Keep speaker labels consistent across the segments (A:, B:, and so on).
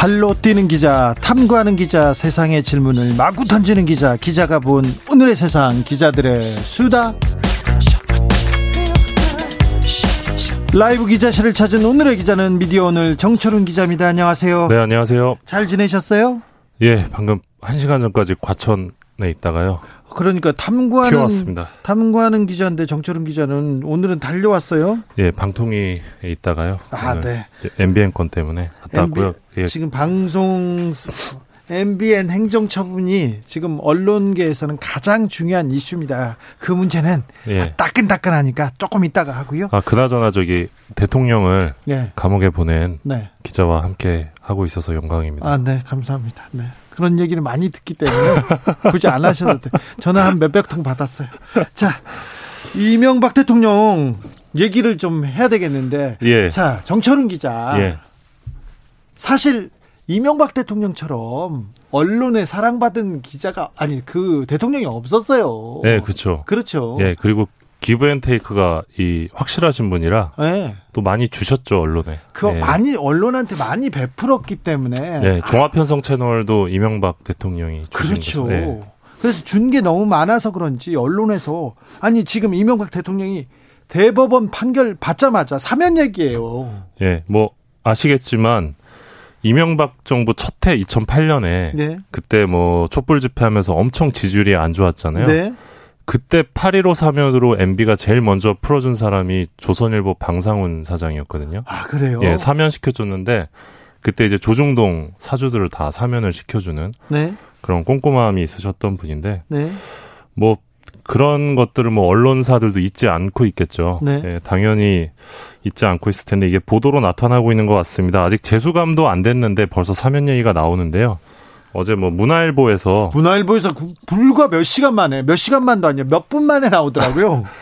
A: 발로 뛰는 기자, 탐구하는 기자, 세상의 질문을 마구 던지는 기자, 기자가 본 오늘의 세상, 기자들의 수다. 라이브 기자실을 찾은 오늘의 기자는 미디어 오늘 정철훈 기자입니다. 안녕하세요.
B: 네, 안녕하세요.
A: 잘 지내셨어요?
B: 예, 방금 한 시간 전까지 과천에 있다가요.
A: 그러니까 탐구하는
B: 튀어왔습니다.
A: 탐구하는 기자인데 정철훈 기자는 오늘은 달려왔어요.
B: 예, 방통위에 있다가요.
A: 아, 네.
B: MBN 건 때문에 갔다
A: MB,
B: 왔고요. 예.
A: 지금 방송 MBN 행정처분이 지금 언론계에서는 가장 중요한 이슈입니다. 그 문제는
B: 예.
A: 따끈따끈하니까 조금 이따가 하고요.
B: 아, 그나저나 저기 대통령을
A: 네.
B: 감옥에 보낸
A: 네.
B: 기자와 함께 하고 있어서 영광입니다.
A: 아, 네. 감사합니다. 네. 그런 얘기를 많이 듣기 때문에 굳이 안 하셔도 돼. 전화 한 몇백 통 받았어요. 자, 이명박 대통령 얘기를 좀 해야 되겠는데.
B: 예.
A: 자, 정철훈 기자.
B: 예.
A: 사실 이명박 대통령처럼 언론에 사랑받은 기자가 아니 그 대통령이 없었어요.
B: 예, 그렇죠.
A: 그렇죠.
B: 예, 그리고 기브앤테이크가 이 확실하신 분이라
A: 예.
B: 또 많이 주셨죠 언론에.
A: 그
B: 예.
A: 많이 언론한테 많이 베풀었기 때문에
B: 예, 종합편성 채널도 이명박 대통령이 주신
A: 그렇죠.
B: 예.
A: 그래서 준 게 너무 많아서 그런지 언론에서 아니 지금 이명박 대통령이 대법원 판결 받자마자 사면 얘기예요.
B: 예, 뭐 아시겠지만 이명박 정부 첫 해 2008년에
A: 네.
B: 그때 뭐 촛불 집회하면서 엄청 지지율이 안 좋았잖아요.
A: 네.
B: 그때 8.15 사면으로 MB가 제일 먼저 풀어준 사람이 조선일보 방상훈 사장이었거든요.
A: 아 그래요.
B: 예, 사면시켜줬는데 그때 이제 조중동 사주들을 다 사면을 시켜주는
A: 네.
B: 그런 꼼꼼함이 있으셨던 분인데
A: 네.
B: 뭐 그런 것들을 뭐 언론사들도 잊지 않고 있겠죠.
A: 네.
B: 예, 당연히 잊지 않고 있을 텐데 이게 보도로 나타나고 있는 것 같습니다. 아직 재수감도 안 됐는데 벌써 사면 얘기가 나오는데요. 어제 뭐 문화일보에서
A: 문화일보에서 그 불과 몇 시간 만에 몇 시간만도 아니야 몇 분 만에 나오더라고요.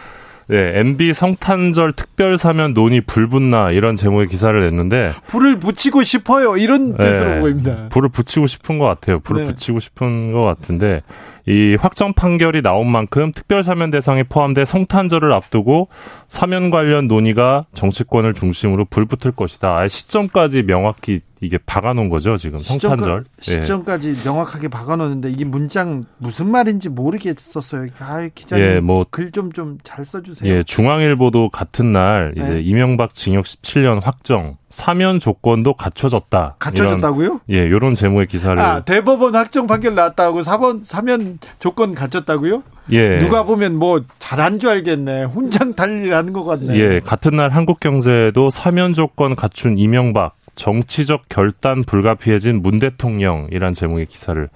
B: 네, MB 성탄절 특별 사면 논의 불붙나 이런 제목의 기사를 냈는데
A: 불을 붙이고 싶어요 이런 뜻으로
B: 네,
A: 보입니다.
B: 불을 붙이고 싶은 것 같아요. 불을
A: 네.
B: 붙이고 싶은 것 같은데 이 확정 판결이 나온 만큼 특별 사면 대상에 포함돼 성탄절을 앞두고 사면 관련 논의가 정치권을 중심으로 불붙을 것이다. 아예 시점까지 명확히 이게 박아놓은 거죠 지금 성탄절. 예.
A: 시점까지 명확하게 박아놓는데 이 문장 무슨 말인지 모르겠었어요. 아, 기자님
B: 예,
A: 뭐글 좀 좀 잘 써주세요.
B: 예, 중앙일보도 같은 날 이제
A: 네.
B: 이명박 징역 17년 확정 사면 조건도 갖춰졌다.
A: 갖춰졌다고요?
B: 이런, 예, 요런 제목의 기사를
A: 아 대법원 확정 판결 나왔다고 사번 사면 조건 갖췄다고요?
B: 예.
A: 누가 보면 뭐 잘한 줄 알겠네. 혼장 달리라는 것 같네.
B: 예, 같은 날 한국경제도 사면 조건 갖춘 이명박 정치적 결단 불가피해진 문 대통령이란 제목의 기사를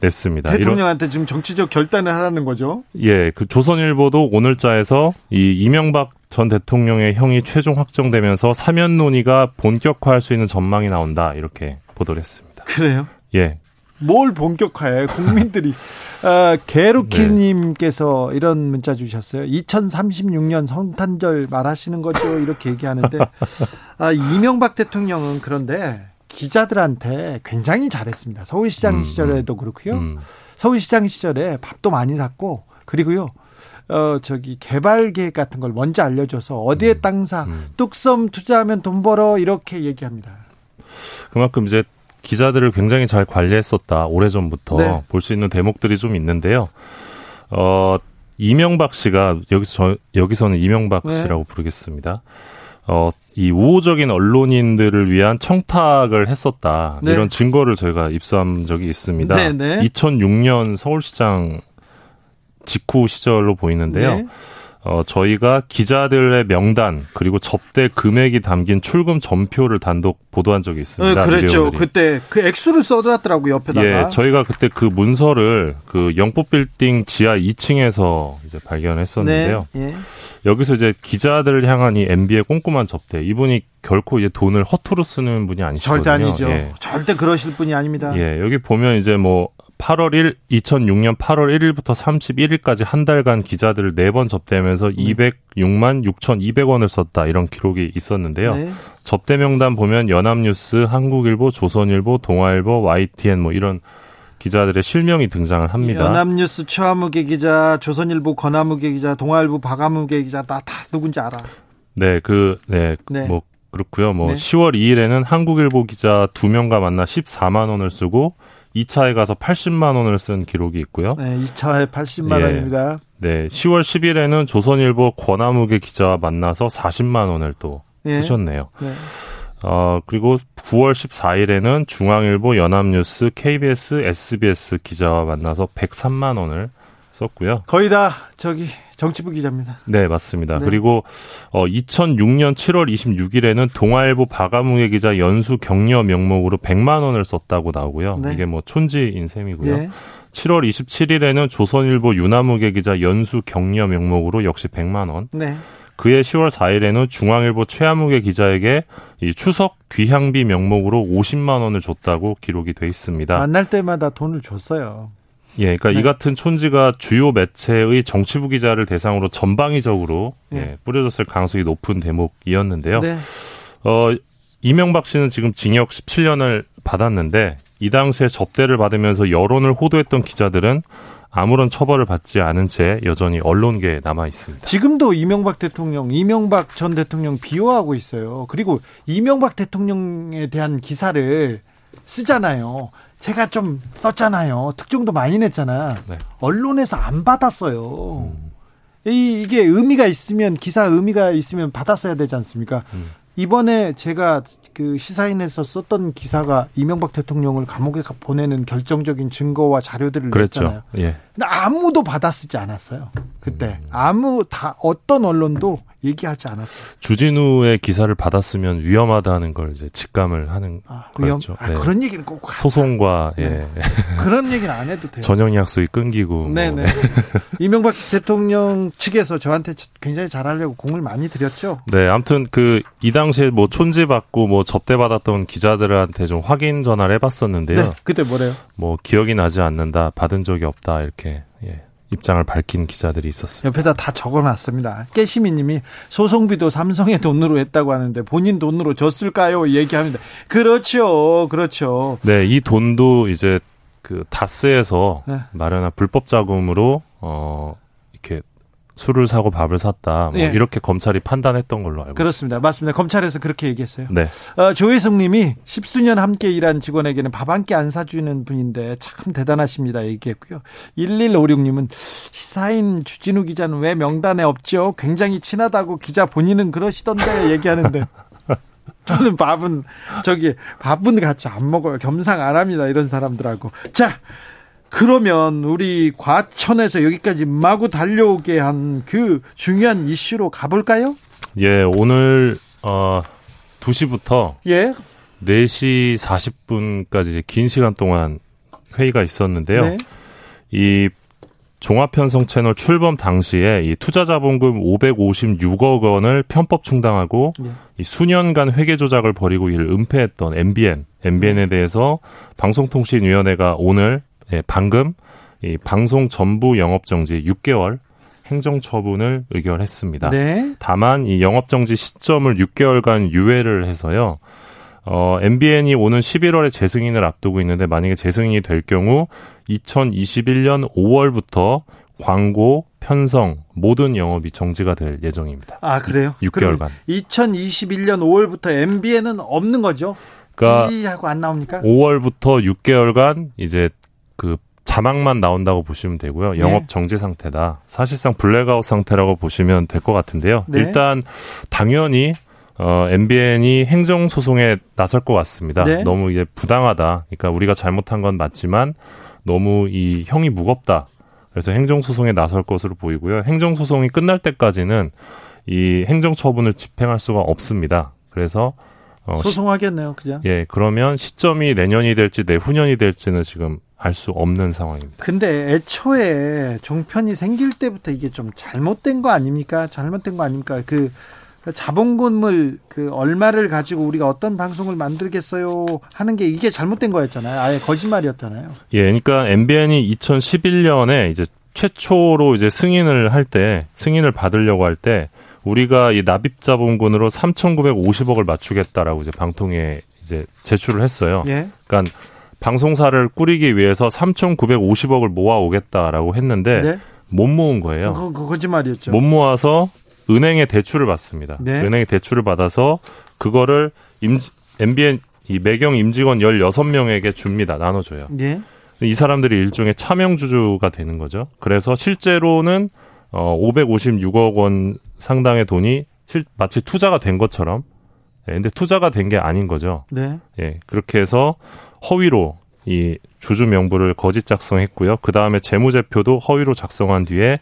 B: 냈습니다. 이런-
A: 대통령한테 지금 정치적 결단을 하라는 거죠.
B: 예, 그 조선일보도 오늘자에서 이 이명박 전 대통령의 형이 최종 확정되면서 사면 논의가 본격화할 수 있는 전망이 나온다 이렇게 보도를 했습니다.
A: 그래요?
B: 예,
A: 뭘 본격화해? 국민들이 아, 게루키님께서 이런 문자 주셨어요. 2036년 성탄절 말하시는 거죠? 이렇게 얘기하는데 아, 이명박 대통령은 그런데 기자들한테 굉장히 잘했습니다. 서울시장
B: 음,
A: 시절에도 그렇고요.
B: 음,
A: 서울시장 시절에 밥도 많이 샀고 그리고요. 어 저기 개발 계획 같은 걸 먼저 알려줘서 어디에 땅 사,
B: 음.
A: 뚝섬 투자하면 돈 벌어 이렇게 얘기합니다.
B: 그만큼 이제 기자들을 굉장히 잘 관리했었다 오래 전부터
A: 네.
B: 볼수 있는 대목들이 좀 있는데요. 어 이명박 씨가 여기서 저- 여기서는 이명박
A: 네.
B: 씨라고 부르겠습니다. 어, 이 우호적인 언론인들을 위한 청탁을 했었다.
A: 네.
B: 이런 증거를 저희가 입수한 적이 있습니다.
A: 네, 네.
B: 2006년 서울시장 직후 시절로 보이는데요.
A: 네.
B: 어, 저희가 기자들의 명단 그리고 접대 금액이 담긴 출금 전표를 단독 보도한 적이
A: 네,
B: 있습니다.
A: 그랬죠.
B: 미디어들이.
A: 그때 그 액수를 써놨더라고요 옆에다가.
B: 예, 저희가 그때 그 문서를 그 영포빌딩 지하 2층에서 이제 발견했었는데요.
A: 네. 예.
B: 여기서 이제 기자들을 향한 이 MB의 꼼꼼한 접대. 이분이 결코 이제 돈을 허투루 쓰는 분이 아니시거든요.
A: 절대 아니죠.
B: 예.
A: 절대 그러실 분이 아닙니다.
B: 예, 여기 보면 이제 뭐 8월 1, 2006년 8월 1일부터 31일까지 한 달간 기자들을 네 번 접대하면서 네. 206만 6,200원을 썼다 이런 기록이 있었는데요. 네. 접대 명단 보면 연합뉴스, 한국일보, 조선일보, 동아일보, YTN 뭐 이런 기자들의 실명이 등장을 합니다.
A: 연합뉴스 최하무계 기자, 조선일보 권하무계 기자, 동아일보 박하무계 기자 다, 다 누군지 알아.
B: 네, 그, 네, 네. 뭐, 그렇고요. 뭐, 네. 10월 2일에는 한국일보 기자 2명과 만나 14만 원을 쓰고 2차에 가서 80만 원을 쓴 기록이 있고요.
A: 네, 2차에 80만 예. 원입니다.
B: 네, 10월 10일에는 조선일보 권하무계 기자와 만나서 40만 원을 또 예. 쓰셨네요. 네. 어, 그리고 9월 14일에는 중앙일보, 연합뉴스, KBS, SBS 기자와 만나서 103만 원을 썼고요.
A: 거의 다 저기 정치부 기자입니다.
B: 네, 맞습니다. 네. 그리고 어 2006년 7월 26일에는 동아일보 박아무의 기자 연수 격려 명목으로 100만 원을 썼다고 나오고요. 네. 이게 뭐 촌지인 셈이고요. 네. 7월 27일에는 조선일보 유나무계 기자 연수 격려 명목으로 역시 100만 원. 네. 그해 10월 4일에는 중앙일보 최하무계 기자에게 이 추석 귀향비 명목으로 50만 원을 줬다고 기록이 돼 있습니다.
A: 만날 때마다 돈을 줬어요.
B: 예, 그러니까 네. 이 같은 촌지가 주요 매체의 정치부 기자를 대상으로 전방위적으로 네. 예, 뿌려졌을 가능성이 높은 대목이었는데요. 네. 어, 이명박 씨는 지금 징역 17년을 받았는데 이 당시에 접대를 받으면서 여론을 호도했던 기자들은 아무런 처벌을 받지 않은 채 여전히 언론계에 남아 있습니다.
A: 지금도 이명박 대통령, 이명박 전 대통령 비호하고 있어요. 그리고 이명박 대통령에 대한 기사를 쓰잖아요. 제가 좀 썼잖아요. 특종도 많이 냈잖아. 네. 언론에서 안 받았어요. 음. 이, 이게 의미가 있으면 기사 의미가 있으면 받았어야 되지 않습니까? 음. 이번에 제가 그 시사인에서 썼던 기사가 이명박 대통령을 감옥에 보내는 결정적인 증거와 자료들을 그랬죠. 냈잖아요. 예. 근데 아무도 받아쓰지 않았어요. 그때 음. 아무 다 어떤 언론도 얘기하지 않았어요.
B: 주진우의 기사를 받았으면 위험하다는 걸 이제 직감을 하는 아? 거죠.
A: 아, 네. 그런 얘기는 꼭
B: 소송과 네. 예.
A: 그런 얘기는 안 해도 돼요.
B: 전형 약속이 끊기고.
A: 네네. 뭐. 네. 이명박 대통령 측에서 저한테 굉장히 잘하려고 공을 많이 들였죠.
B: 네, 아무튼 그 이 당시에 뭐 촌지 받고 뭐 접대 받았던 기자들한테 좀 확인 전화를 해봤었는데요. 네,
A: 그때 뭐래요?
B: 뭐 기억이 나지 않는다, 받은 적이 없다 이렇게. 예. 입장을 밝힌 기자들이 있었어요.
A: 옆에다 다 적어놨습니다. 깨시미님이 소송비도 삼성의 돈으로 했다고 하는데 본인 돈으로 줬을까요? 얘기합니다. 그렇죠, 그렇죠.
B: 네, 이 돈도 이제 그 다스에서 네. 마련한 불법 자금으로 어 술을 사고 밥을 샀다. 뭐 예. 이렇게 검찰이 판단했던 걸로 알고
A: 그렇습니다.
B: 있습니다.
A: 맞습니다. 검찰에서 그렇게 얘기했어요. 네. 어, 조혜성 님이 십수년 함께 일한 직원에게는 밥 한 끼 안 사주는 분인데 참 대단하십니다. 얘기했고요. 1156 님은 시사인 주진우 기자는 왜 명단에 없죠? 굉장히 친하다고 기자 본인은 그러시던데 얘기하는데 저는 밥은 저기 밥은 같이 안 먹어요. 겸상 안 합니다. 이런 사람들하고. 자, 그러면 우리 과천에서 여기까지 마구 달려오게 한 그 중요한 이슈로 가볼까요?
B: 예, 오늘 어 2시부터 예. 4시 40분까지 긴 시간 동안 회의가 있었는데요. 네. 이 종합편성 채널 출범 당시에 이 투자자본금 556억 원을 편법 충당하고 네. 이 수년간 회계 조작을 벌이고 이를 은폐했던 MBN, MBN에 네. 대해서 방송통신위원회가 오늘 예, 방금 이 방송 전부 영업 정지 6개월 행정 처분을 의결했습니다. 네. 다만 이 영업 정지 시점을 6개월간 유예를 해서요. 어, MBN이 오는 11월에 재승인을 앞두고 있는데 만약에 재승인이 될 경우 2021년 5월부터 광고, 편성 모든 영업이 정지가 될 예정입니다.
A: 아 그래요?
B: 6개월간.
A: 2021년 5월부터 MBN은 없는 거죠? 그러니까 하고 안 나옵니까?
B: 5월부터 6개월간 이제 그 자막만 나온다고 보시면 되고요. 네. 영업 정지 상태다. 사실상 블랙아웃 상태라고 보시면 될 것 같은데요. 네. 일단 당연히 어, MBN이 행정 소송에 나설 것 같습니다. 네. 너무 이게 부당하다. 그러니까 우리가 잘못한 건 맞지만 너무 이 형이 무겁다. 그래서 행정 소송에 나설 것으로 보이고요. 행정 소송이 끝날 때까지는 이 행정 처분을 집행할 수가 없습니다. 그래서
A: 어, 소송하겠네요, 그냥.
B: 예, 그러면 시점이 내년이 될지 내후년이 될지는 지금 알 수 없는 상황입니다.
A: 근데 애초에 종편이 생길 때부터 이게 좀 잘못된 거 아닙니까? 잘못된 거 아닙니까? 그 자본금을 그 얼마를 가지고 우리가 어떤 방송을 만들겠어요 하는 게 이게 잘못된 거였잖아요. 아예 거짓말이었잖아요.
B: 예, 그러니까 MBN이 2011년에 이제 최초로 이제 승인을 할 때 승인을 받으려고 할 때 우리가 이 납입 자본금으로 3,950억을 맞추겠다라고 이제 방통위에 이제 제출을 했어요.
A: 예.
B: 그러니까 방송사를 꾸리기 위해서 3,950억을 모아오겠다라고 했는데
A: 네.
B: 못 모은 거예요.
A: 그, 그 거짓말이었죠.
B: 못 모아서 은행에 대출을 받습니다.
A: 네.
B: 은행에 대출을 받아서 그거를 임지, MBN 이 매경 임직원 16명에게 줍니다. 나눠줘요.
A: 예.
B: 이 사람들이 일종의 차명주주가 되는 거죠. 그래서 실제로는 어 556억 원 상당의 돈이 실, 마치 투자가 된 것처럼 예, 근데 투자가 된 게 아닌 거죠.
A: 네.
B: 예, 그렇게 해서 허위로 이 주주 명부를 거짓 작성했고요. 그 다음에 재무제표도 허위로 작성한 뒤에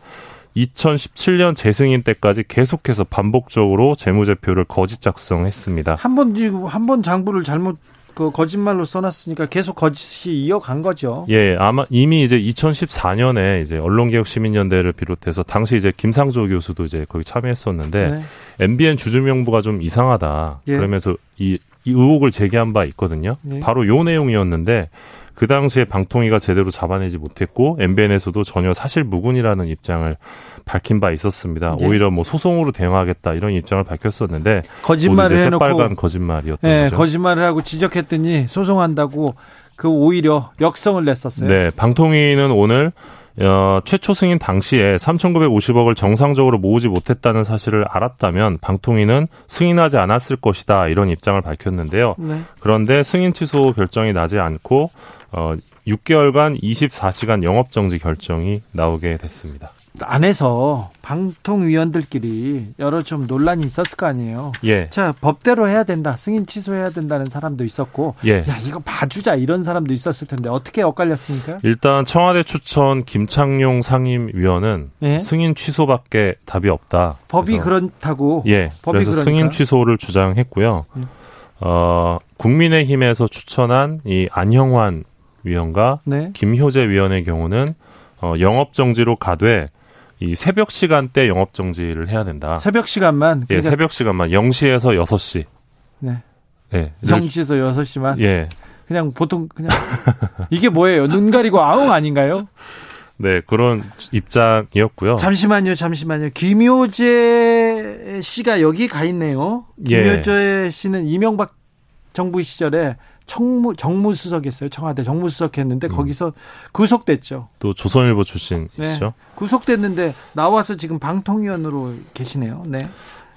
B: 2017년 재승인 때까지 계속해서 반복적으로 재무제표를 거짓 작성했습니다.
A: 한번한번 장부를 잘못 그 거짓말로 써놨으니까 계속 거짓이 이어간 거죠.
B: 예, 아마 이미 이제 2014년에 이제 언론개혁시민연대를 비롯해서 당시 이제 김상조 교수도 이제 거기 참여했었는데
A: 네.
B: MBN 주주 명부가 좀 이상하다.
A: 예.
B: 그러면서 이, 이 의혹을 제기한 바 있거든요.
A: 네.
B: 바로 요 내용이었는데 그 당시에 방통위가 제대로 잡아내지 못했고 MBN에서도 전혀 사실 무근이라는 입장을 밝힌 바 있었습니다.
A: 예.
B: 오히려 뭐 소송으로 대응하겠다 이런 입장을 밝혔었는데
A: 거짓말을 해놓고
B: 새빨간 거짓말이었던
A: 예,
B: 거죠.
A: 거짓말을 하고 지적했더니 소송한다고 그 오히려 역성을 냈었어요.
B: 네, 방통위는 오늘 어, 최초 승인 당시에 3,950억을 정상적으로 모으지 못했다는 사실을 알았다면 방통위는 승인하지 않았을 것이다 이런 입장을 밝혔는데요.
A: 네.
B: 그런데 승인 취소 결정이 나지 않고 어, 6개월간 24시간 영업 정지 결정이 나오게 됐습니다.
A: 안에서 방통위원들끼리 여러 좀 논란이 있었을 거 아니에요.
B: 예,
A: 자, 법대로 해야 된다. 승인 취소해야 된다는 사람도 있었고,
B: 예.
A: 야, 이거 봐주자. 이런 사람도 있었을 텐데, 어떻게 엇갈렸습니까?
B: 일단 청와대 추천 김창룡 상임위원은
A: 예.
B: 승인 취소밖에 답이 없다.
A: 법이
B: 그래서
A: 그렇다고.
B: 예.
A: 법이
B: 그래서
A: 그러니까.
B: 승인 취소를 주장했고요.
A: 음.
B: 어, 국민의힘에서 추천한 이 안형환 위원과
A: 네.
B: 김효재 위원의 경우는 어, 영업 정지로 가되 이 새벽 시간대 영업 정지를 해야 된다.
A: 새벽 시간만.
B: 예,
A: 그러니까
B: 새벽 시간만 0시에서 6시.
A: 네.
B: 예.
A: 정시에서 6시만.
B: 예.
A: 그냥 보통, 그냥. 이게 뭐예요? 눈 가리고 아웅 아닌가요?
B: 네, 그런 입장이었고요.
A: 잠시만요, 잠시만요. 김효재 씨가 여기 가 있네요.
B: 예.
A: 김효재 씨는 이명박 정부 시절에 청무, 정무수석했어요. 청와대 정무수석 했는데 거기서 구속됐죠.
B: 또 조선일보 출신이시죠.
A: 구속됐는데 나와서 지금 방통위원으로 계시네요. 네.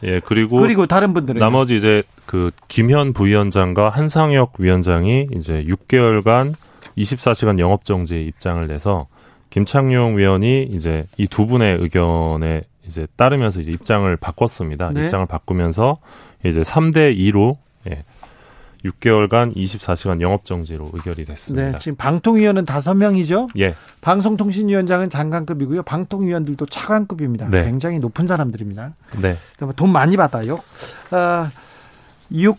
B: 예, 그리고,
A: 그리고 다른 분들은
B: 나머지 이제 그 김현 부위원장과 한상혁 위원장이 이제 6개월간 24시간 영업 정지 입장을 내서 김창룡 위원이 이제 이 두 분의 의견에 이제 따르면서 이제 입장을 바꿨습니다.
A: 네.
B: 입장을 바꾸면서 이제 3대 2로 예. 6개월간 24시간 영업 정지로 의결이 됐습니다.
A: 네, 지금 방통위원은 다섯 명이죠.
B: 예.
A: 방송통신위원장은 장관급이고요. 방통위원들도 차관급입니다.
B: 네.
A: 굉장히 높은 사람들입니다.
B: 네.
A: 돈 많이 받아요. 아, 이육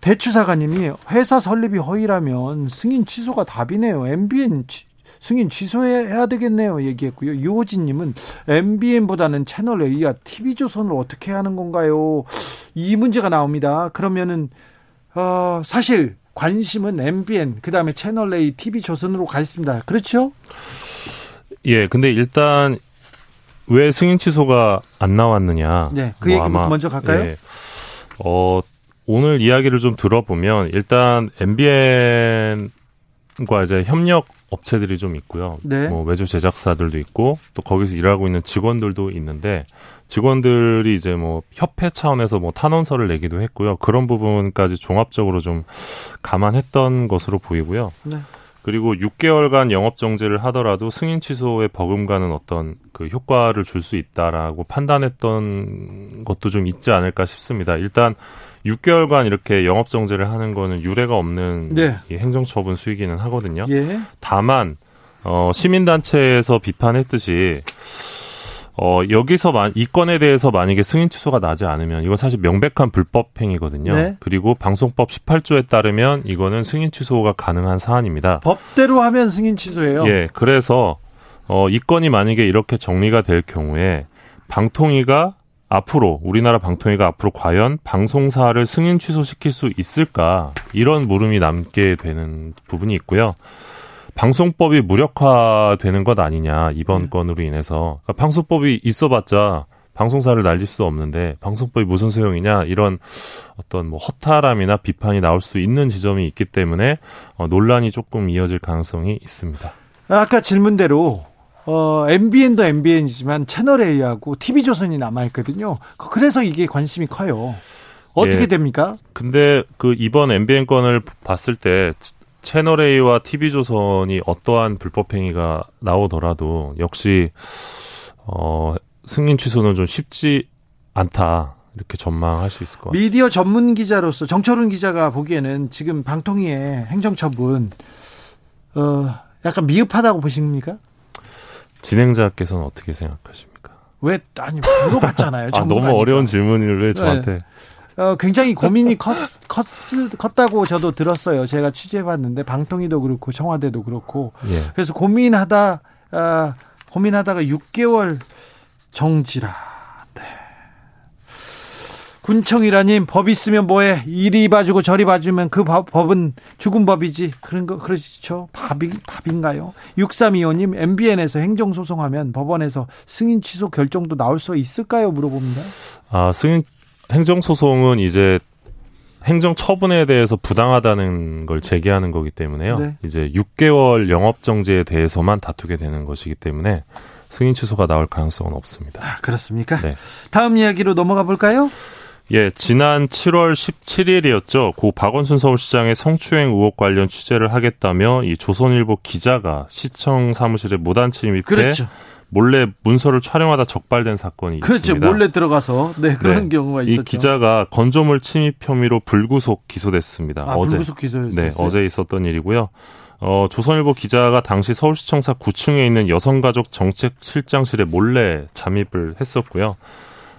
A: 대추사관님이 회사 설립이 허위라면 승인 취소가 답이네요. MBN 취- 승인 취소해야 되겠네요. 얘기했고요. 유호진님은 MBN보다는 채널 A와 TV조선을 어떻게 하는 건가요? 이 문제가 나옵니다. 그러면은 어, 사실 관심은 MBN 그다음에 채널 A, TV조선으로 가 있습니다. 그렇죠?
B: 예, 근데 일단 왜 승인 취소가 안 나왔느냐?
A: 네, 그 얘기 먼저 갈까요?
B: 예, 어, 오늘 이야기를 좀 들어보면 일단 MBN과 이제 협력 업체들이 좀 있고요.
A: 네.
B: 뭐 외주 제작사들도 있고 또 거기서 일하고 있는 직원들도 있는데 직원들이 이제 뭐 협회 차원에서 뭐 탄원서를 내기도 했고요. 그런 부분까지 종합적으로 좀 감안했던 것으로 보이고요.
A: 네.
B: 그리고 6개월간 영업 정지를 하더라도 승인 취소에 버금가는 어떤 그 효과를 줄 수 있다라고 판단했던 것도 좀 있지 않을까 싶습니다. 일단 6개월간 이렇게 영업 정지를 하는 거는 유례가 없는
A: 네.
B: 이 행정처분 수위기는 하거든요.
A: 예.
B: 다만 어 시민단체에서 비판했듯이 어 여기서 만, 이 건에 대해서 만약에 승인 취소가 나지 않으면 이건 사실 명백한 불법 행위거든요.
A: 네.
B: 그리고 방송법 18조에 따르면 이거는 승인 취소가 가능한 사안입니다.
A: 법대로 하면 승인 취소예요.
B: 예, 그래서 어, 이 건이 만약에 이렇게 정리가 될 경우에 방통위가 앞으로 우리나라 방통위가 앞으로 과연 방송사를 승인 취소시킬 수 있을까 이런 물음이 남게 되는 부분이 있고요. 방송법이 무력화되는 것 아니냐 이번 네. 건으로 인해서 그러니까 방송법이 있어봤자 방송사를 날릴 수도 없는데 방송법이 무슨 소용이냐 이런 어떤 뭐 허탈함이나 비판이 나올 수 있는 지점이 있기 때문에 어, 논란이 조금 이어질 가능성이 있습니다.
A: 아까 질문대로 어, MBN도 MBN이지만 채널 A하고 TV조선이 남아 있거든요. 그래서 이게 관심이 커요. 어떻게 예, 됩니까?
B: 근데 그 이번 MBN 건을 봤을 때 채널 A와 TV조선이 어떠한 불법 행위가 나오더라도 역시 어 승인 취소는 좀 쉽지 않다. 이렇게 전망할 수 있을 것 같습니다.
A: 미디어 전문 기자로서 정철훈 기자가 보기에는 지금 방통위의 행정처분 어 약간 미흡하다고 보십니까?
B: 진행자께서는 어떻게 생각하십니까?
A: 왜 아니 물어봤잖아요.
B: 아, 너무 어려운 질문을 왜 저한테? 네.
A: 어, 굉장히 고민이 컸, 컸, 컸다고 저도 들었어요. 제가 취재해봤는데 방통위도 그렇고 청와대도 그렇고 예. 그래서 고민하다 어, 고민하다가 6개월 정지라. 네. 군청이라님 법 있으면 뭐해 이리 봐주고 저리 봐주면 그 법, 법은 죽은 법이지 그런 거 그러시죠 밥이 밥인가요 6325님 MBN에서 행정소송하면 법원에서 승인 취소 결정도 나올 수 있을까요 물어봅니다
B: 아 승인 행정소송은 이제 행정 처분에 대해서 부당하다는 걸 제기하는 거기 때문에요. 네. 이제 6개월 영업 정지에 대해서만 다투게 되는 것이기 때문에 승인 취소가 나올 가능성은 없습니다.
A: 아, 그렇습니까? 네. 다음 이야기로 넘어가 볼까요?
B: 예, 지난 7월 17일이었죠. 고 박원순 서울시장의 성추행 의혹 관련 취재를 하겠다며 이 조선일보 기자가 시청 사무실에 무단 침입해 그렇죠. 몰래 문서를 촬영하다 적발된 사건이
A: 그렇죠.
B: 있습니다.
A: 몰래 들어가서 네 그런 네. 경우가 있었죠.
B: 이 기자가 건조물 침입 혐의로 불구속 기소됐습니다.
A: 아, 어제 불구속 기소였어요.
B: 네, 어제 있었던 일이고요. 어, 조선일보 기자가 당시 서울시청사 9층에 있는 여성가족 정책실장실에 몰래 잠입을 했었고요.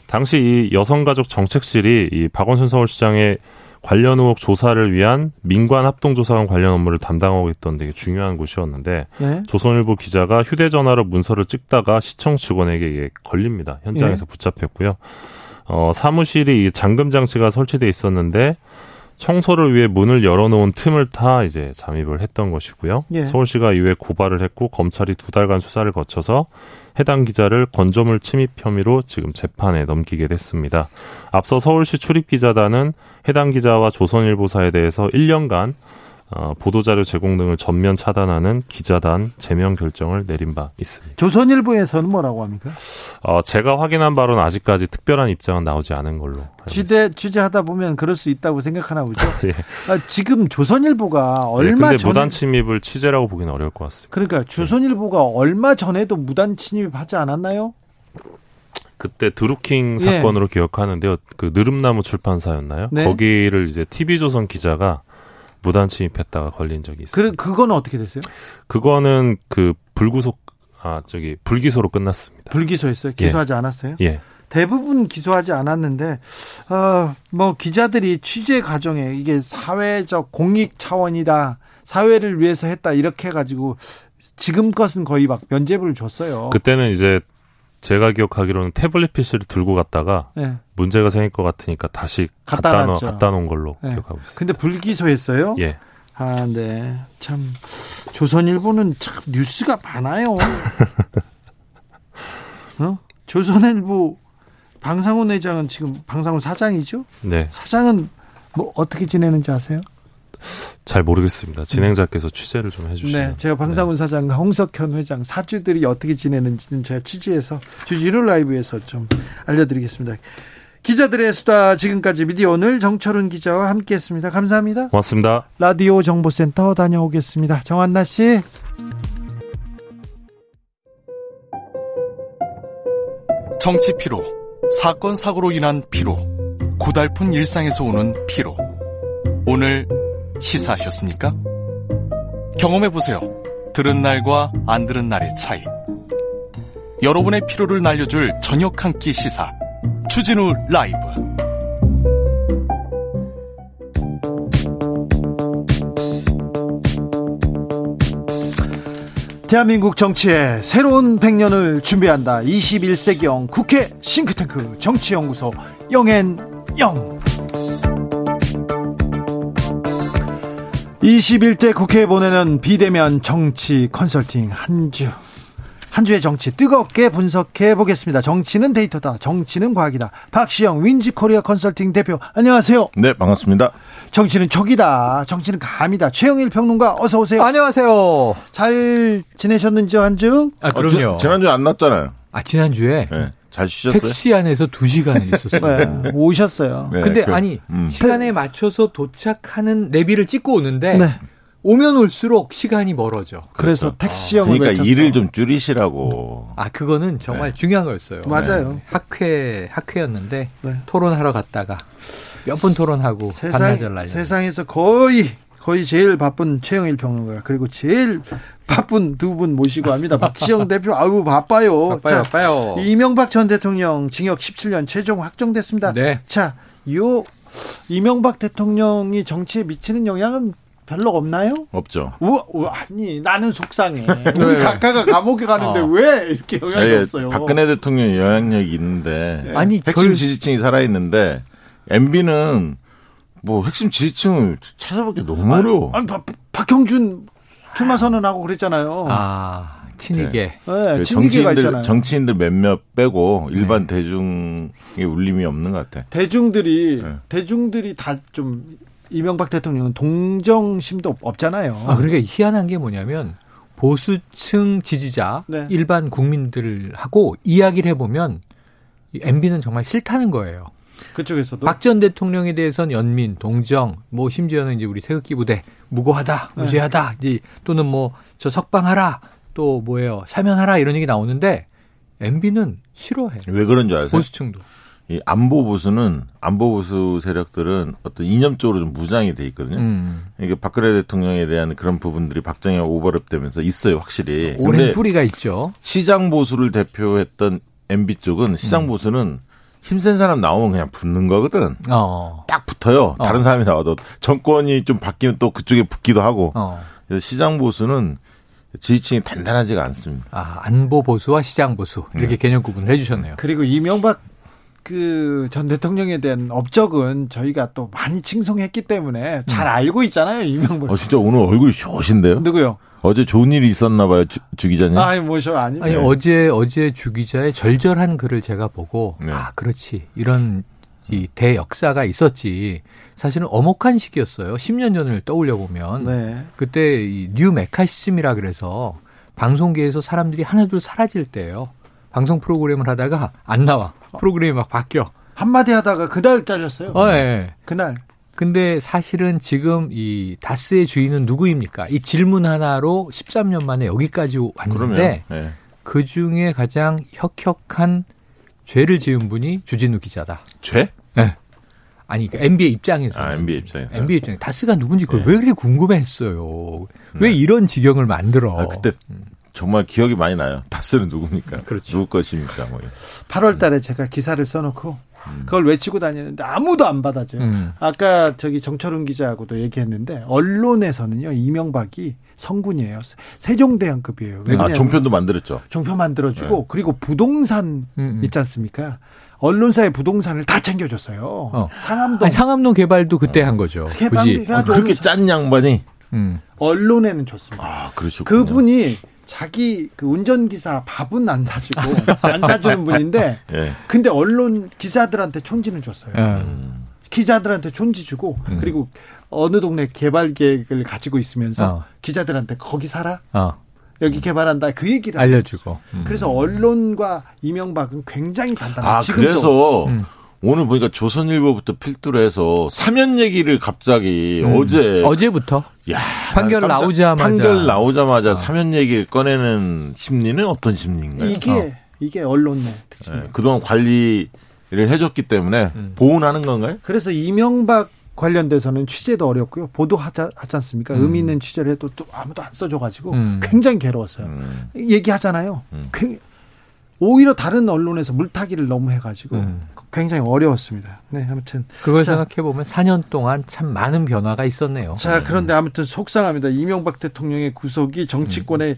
B: 당시 이 여성가족 정책실이 이 박원순 서울시장의 관련 의혹 조사를 위한 민관 합동조사관 관련 업무를 담당하고 있던 되게 중요한 곳이었는데 네. 조선일보 기자가 휴대전화로 문서를 찍다가 시청 직원에게 걸립니다. 현장에서 네. 붙잡혔고요. 어, 사무실이 잠금 장치가 설치돼 있었는데 청소를 위해 문을 열어놓은 틈을 타 이제 잠입을 했던 것이고요. 예. 서울시가 이후에 고발을 했고 검찰이 두 달간 수사를 거쳐서 해당 기자를 건조물 침입 혐의로 지금 재판에 넘기게 됐습니다. 앞서 서울시 출입 기자단은 해당 기자와 조선일보사에 대해서 1년간 어, 보도자료 제공 등을 전면 차단하는 기자단 제명 결정을 내린 바 있습니다.
A: 조선일보에서는 뭐라고 합니까?
B: 어, 제가 확인한 바로는 아직까지 특별한 입장은 나오지 않은 걸로.
A: 취재 취재하다 보면 그럴 수 있다고 생각하나 보죠. 예. 아, 지금 조선일보가 얼마
B: 네, 전에 무단 침입을 취재라고 보기는 어려울 것 같습니다.
A: 그러니까 조선일보가 네. 얼마 전에도 무단 침입하지 않았나요?
B: 그때 드루킹 예. 사건으로 예. 기억하는데요. 그 느릅나무 출판사였나요? 네. 거기를 이제 TV조선 기자가 무단 침입했다가 걸린 적이 있어요.
A: 그 그거는 어떻게 됐어요?
B: 그거는 그 불구속 아 저기 불기소로 끝났습니다.
A: 불기소했어요? 기소하지
B: 예.
A: 않았어요?
B: 예.
A: 대부분 기소하지 않았는데 어뭐 기자들이 취재 과정에 이게 사회적 공익 차원이다. 사회를 위해서 했다 이렇게 해 가지고 지금 것은 거의 막 면죄부를 줬어요.
B: 그때는 이제 제가 기억하기로는 태블릿 PC를 들고 갔다가 네. 문제가 생길 것 같으니까 다시 갖다, 갖다, 놓, 갖다 놓은 걸로 네. 기억하고 있습니다.
A: 근데 불기소했어요?
B: 예.
A: 아, 네. 참 조선일보는 참 뉴스가 많아요. 어? 조선일보 방상훈 회장은 지금 방상훈 사장이죠?
B: 네.
A: 사장은 뭐 어떻게 지내는지 아세요?
B: 잘 모르겠습니다. 진행자께서 취재를 좀 해주시면.
A: 네, 제가 방상훈 네. 사장과 홍석현 회장 사주들이 어떻게 지내는지는 제가 취재해서 주진우 라이브에서 좀 알려드리겠습니다. 기자들의 수다 지금까지 미디어 오늘 정철은 기자와 함께했습니다. 감사합니다.
B: 고맙습니다.
A: 라디오 정보센터 다녀오겠습니다. 정한나 씨.
C: 정치 피로, 사건 사고로 인한 피로, 고달픈 일상에서 오는 피로. 오늘 시사하셨습니까? 경험해보세요. 들은 날과 안 들은 날의 차이. 여러분의 피로를 날려줄 저녁 한 끼 시사. 추진우 라이브.
A: 대한민국 정치의 새로운 100년을 준비한다. 21세기형 국회 싱크탱크 정치연구소 영앤영. 21대 국회에 보내는 비대면 정치 컨설팅 한 주. 한 주의 정치 뜨겁게 분석해 보겠습니다. 정치는 데이터다. 정치는 과학이다. 박시영 윈지 코리아 컨설팅 대표. 안녕하세요.
D: 네, 반갑습니다.
A: 정치는 촉이다. 정치는 감이다. 최영일 평론가 어서 오세요.
E: 안녕하세요.
A: 잘 지내셨는지요, 한 주?
E: 아, 그럼요.
D: 어, 지, 난주에안 났잖아요.
E: 아, 지난주에
D: 네, 잘 쉬셨어요?
E: 택시 안에서 두 시간을 있었어요.
A: 네, 오셨어요.
D: 네,
E: 근데
D: 그,
E: 아니,
D: 음.
E: 시간에 맞춰서 도착하는 내비를 찍고 오는데
A: 네.
E: 오면 올수록 시간이 멀어져.
A: 그래서 택시형을
D: 그러니까
A: 외쳤어.
D: 일을 좀 줄이시라고.
E: 아, 그거는 정말 중요한 거였어요.
A: 맞아요.
E: 학회, 학회였는데
A: 네.
E: 토론하러 갔다가 몇분 토론하고
A: 세상,
E: 반나절 날려.
A: 세상에서 거의 거의 제일 바쁜 최영일 평론가 그리고 제일 바쁜 두 분 모시고 합니다. 박시영 대표 아우 바빠요.
E: 바빠요,
A: 자,
E: 바빠요.
A: 이명박 전 대통령 징역 17년 최종 확정됐습니다.
E: 네.
A: 자, 요 이명박 대통령이 정치에 미치는 영향은 별로 없나요?
D: 없죠.
A: 우와, 우와, 아니 나는 속상해. 우리 각하가 감옥에 가는데
E: 어.
A: 왜 이렇게 영향이
D: 예,
A: 없어요?
D: 박근혜 대통령 영향력이 있는데
E: 아니,
D: 핵심
E: 결-
D: 지지층이 살아 있는데 MB는 뭐 핵심 지지층을 찾아보기 너무 어려워.
A: 아니 박, 박형준 출마 선언하고 그랬잖아요.
E: 아, 친이계.
A: 네,
D: 그
A: 친이계가
D: 정치인들
A: 있잖아요.
D: 정치인들 몇몇 빼고 일반 대중의 울림이 없는 것 같아.
A: 대중들이
D: 네.
A: 대중들이 다 좀 이명박 대통령은 동정심도 없잖아요.
E: 아, 그러니까 희한한 게 뭐냐면 보수층 지지자
A: 네.
E: 일반 국민들하고 이야기를 해보면 MB는 정말 싫다는 거예요.
A: 그쪽에서도
E: 박 전 대통령에 대해서는 연민, 동정, 뭐 심지어는 이제 우리 태극기 부대 무고하다,
A: 네.
E: 무죄하다, 이제 또는 뭐 저 석방하라, 또 뭐예요 사면하라 이런 얘기 나오는데 MB는 싫어해.
D: 왜 그런 줄 아세요?
E: 보수층도.
D: 이 안보 보수는 안보 보수 세력들은 어떤 이념적으로 좀 무장이 돼 있거든요.
E: 음.
D: 이게 박근혜 대통령에 대한 그런 부분들이 박정희가 오버랩 되면서 있어요, 확실히.
E: 오랜 뿌리가 있죠.
D: 시장 보수를 대표했던 MB 쪽은 시장
E: 음.
D: 보수는 힘센 사람 나오면 그냥 붙는 거거든.
E: 어.
D: 딱 붙어요.
E: 어.
D: 다른 사람이 나와도 정권이 좀 바뀌면 또 그쪽에 붙기도 하고.
E: 어.
D: 그래서 시장 보수는 지지층이 단단하지가 않습니다.
E: 아, 안보 보수와 시장 보수 이렇게 개념 구분을 해주셨네요.
A: 그리고 이명박 그 전 대통령에 대한 업적은 저희가 또 많이 칭송했기 때문에 잘 알고 있잖아요 이명박.
D: 어, 진짜 오늘 얼굴이 좋으신데요?
A: 누구요?
D: 어제 좋은 일이 있었나 봐요, 주, 주 기자님.
A: 아니 뭐 저 아니.
E: 아니
D: 네.
E: 어제 어제 주 기자의 절절한 글을 제가 보고
D: 네.
E: 아 그렇지 이런 이 대역사가 있었지 사실은 엄혹한 시기였어요 10년 전을 떠올려 보면
A: 네.
E: 그때 이 뉴 매카시즘이라 그래서 방송계에서 사람들이 하나둘 사라질 때예요 방송 프로그램을 하다가 안 나와 프로그램이 막 바뀌어
A: 한마디 하다가 그날 잘렸어요.
E: 어, 예.
A: 그날.
E: 근데 사실은 지금 이 다스의 주인은 누구입니까? 이 질문 하나로 13년 만에 여기까지. 왔는데
D: 예.
E: 그 중에 가장 혁혁한 죄를 지은 분이 주진우 기자다.
D: 죄?
E: 네. 아니, 그 MB의 입장에서.
D: 아, MB 입장에서.
E: MB 입장에 다스가 누군지 그걸
D: 네.
E: 왜 그렇게 궁금해했어요. 왜
D: 네.
E: 이런 지경을 만들어?
D: 아, 그때 정말 기억이 많이 나요. 다스는 누굽니까?
E: 그렇죠.
D: 누구 것입니까? 뭐.
A: 8월 달에 제가 기사를 써놓고 그걸 외치고 다니는데 아무도 안 받아줘요.
E: 음.
A: 아까 저기 정철훈 기자하고도 얘기했는데 언론에서는요 이명박이 성군이에요. 세종대왕급이에요. 왜
D: 아,
A: 그러냐면
D: 종편도 만들었죠.
A: 종편 만들어주고 그리고 부동산
E: 음, 음.
A: 있지 않습니까? 언론사의 부동산을 다 챙겨줬어요.
E: 어.
A: 상암동
E: 아니, 상암동 개발도 그때 한 거죠.
A: 개발-
E: 굳이.
D: 아, 그렇게 짠 양반이?
E: 음.
A: 언론에는 줬습니다.
D: 아, 그러시군요.
A: 그분이 자기 그 운전기사 밥은 안 사주고 안 사주는 분인데
D: 예.
A: 근데 언론 기자들한테 촌지는 줬어요.
E: 예.
A: 기자들한테 촌지 주고
E: 음.
A: 그리고 어느 동네 개발 계획을 가지고 있으면서
E: 어.
A: 기자들한테 거기 살아
E: 어.
A: 여기 개발한다 그 얘기를
E: 알려주고. 음.
A: 그래서 언론과 이명박은 굉장히 단단해요.
D: 아,
A: 지금도.
D: 그래서
E: 음.
D: 오늘 보니까 조선일보부터 필두로 해서 사면 얘기를 갑자기
E: 음.
D: 어제
E: 어제부터
D: 야,
E: 판결
D: 난 깜짝-
E: 나오자마자.
D: 판결 나오자마자
E: 어.
D: 사면 얘기를 꺼내는 심리는 어떤 심리인가요?
A: 이게
E: 어.
A: 이게 언론의 특징.
D: 예, 그동안 관리를 해줬기 때문에
E: 음.
D: 보온하는 건가요?
A: 그래서 이명박 관련돼서는 취재도 어렵고요. 보도하지 하지 않습니까?
E: 음.
A: 의미 있는 취재를 해도 또 아무도 안 써줘가지고
E: 음.
A: 굉장히 괴로웠어요.
D: 음.
A: 얘기하잖아요.
D: 음.
A: 굉- 오히려 다른 언론에서 물타기를 너무 해가지고
E: 음.
A: 굉장히 어려웠습니다. 네, 아무튼
E: 그걸
A: 자,
E: 생각해 보면 4년 동안 참 많은 변화가 있었네요.
A: 자 그런데 아무튼 속상합니다. 이명박 대통령의 구속이 정치권에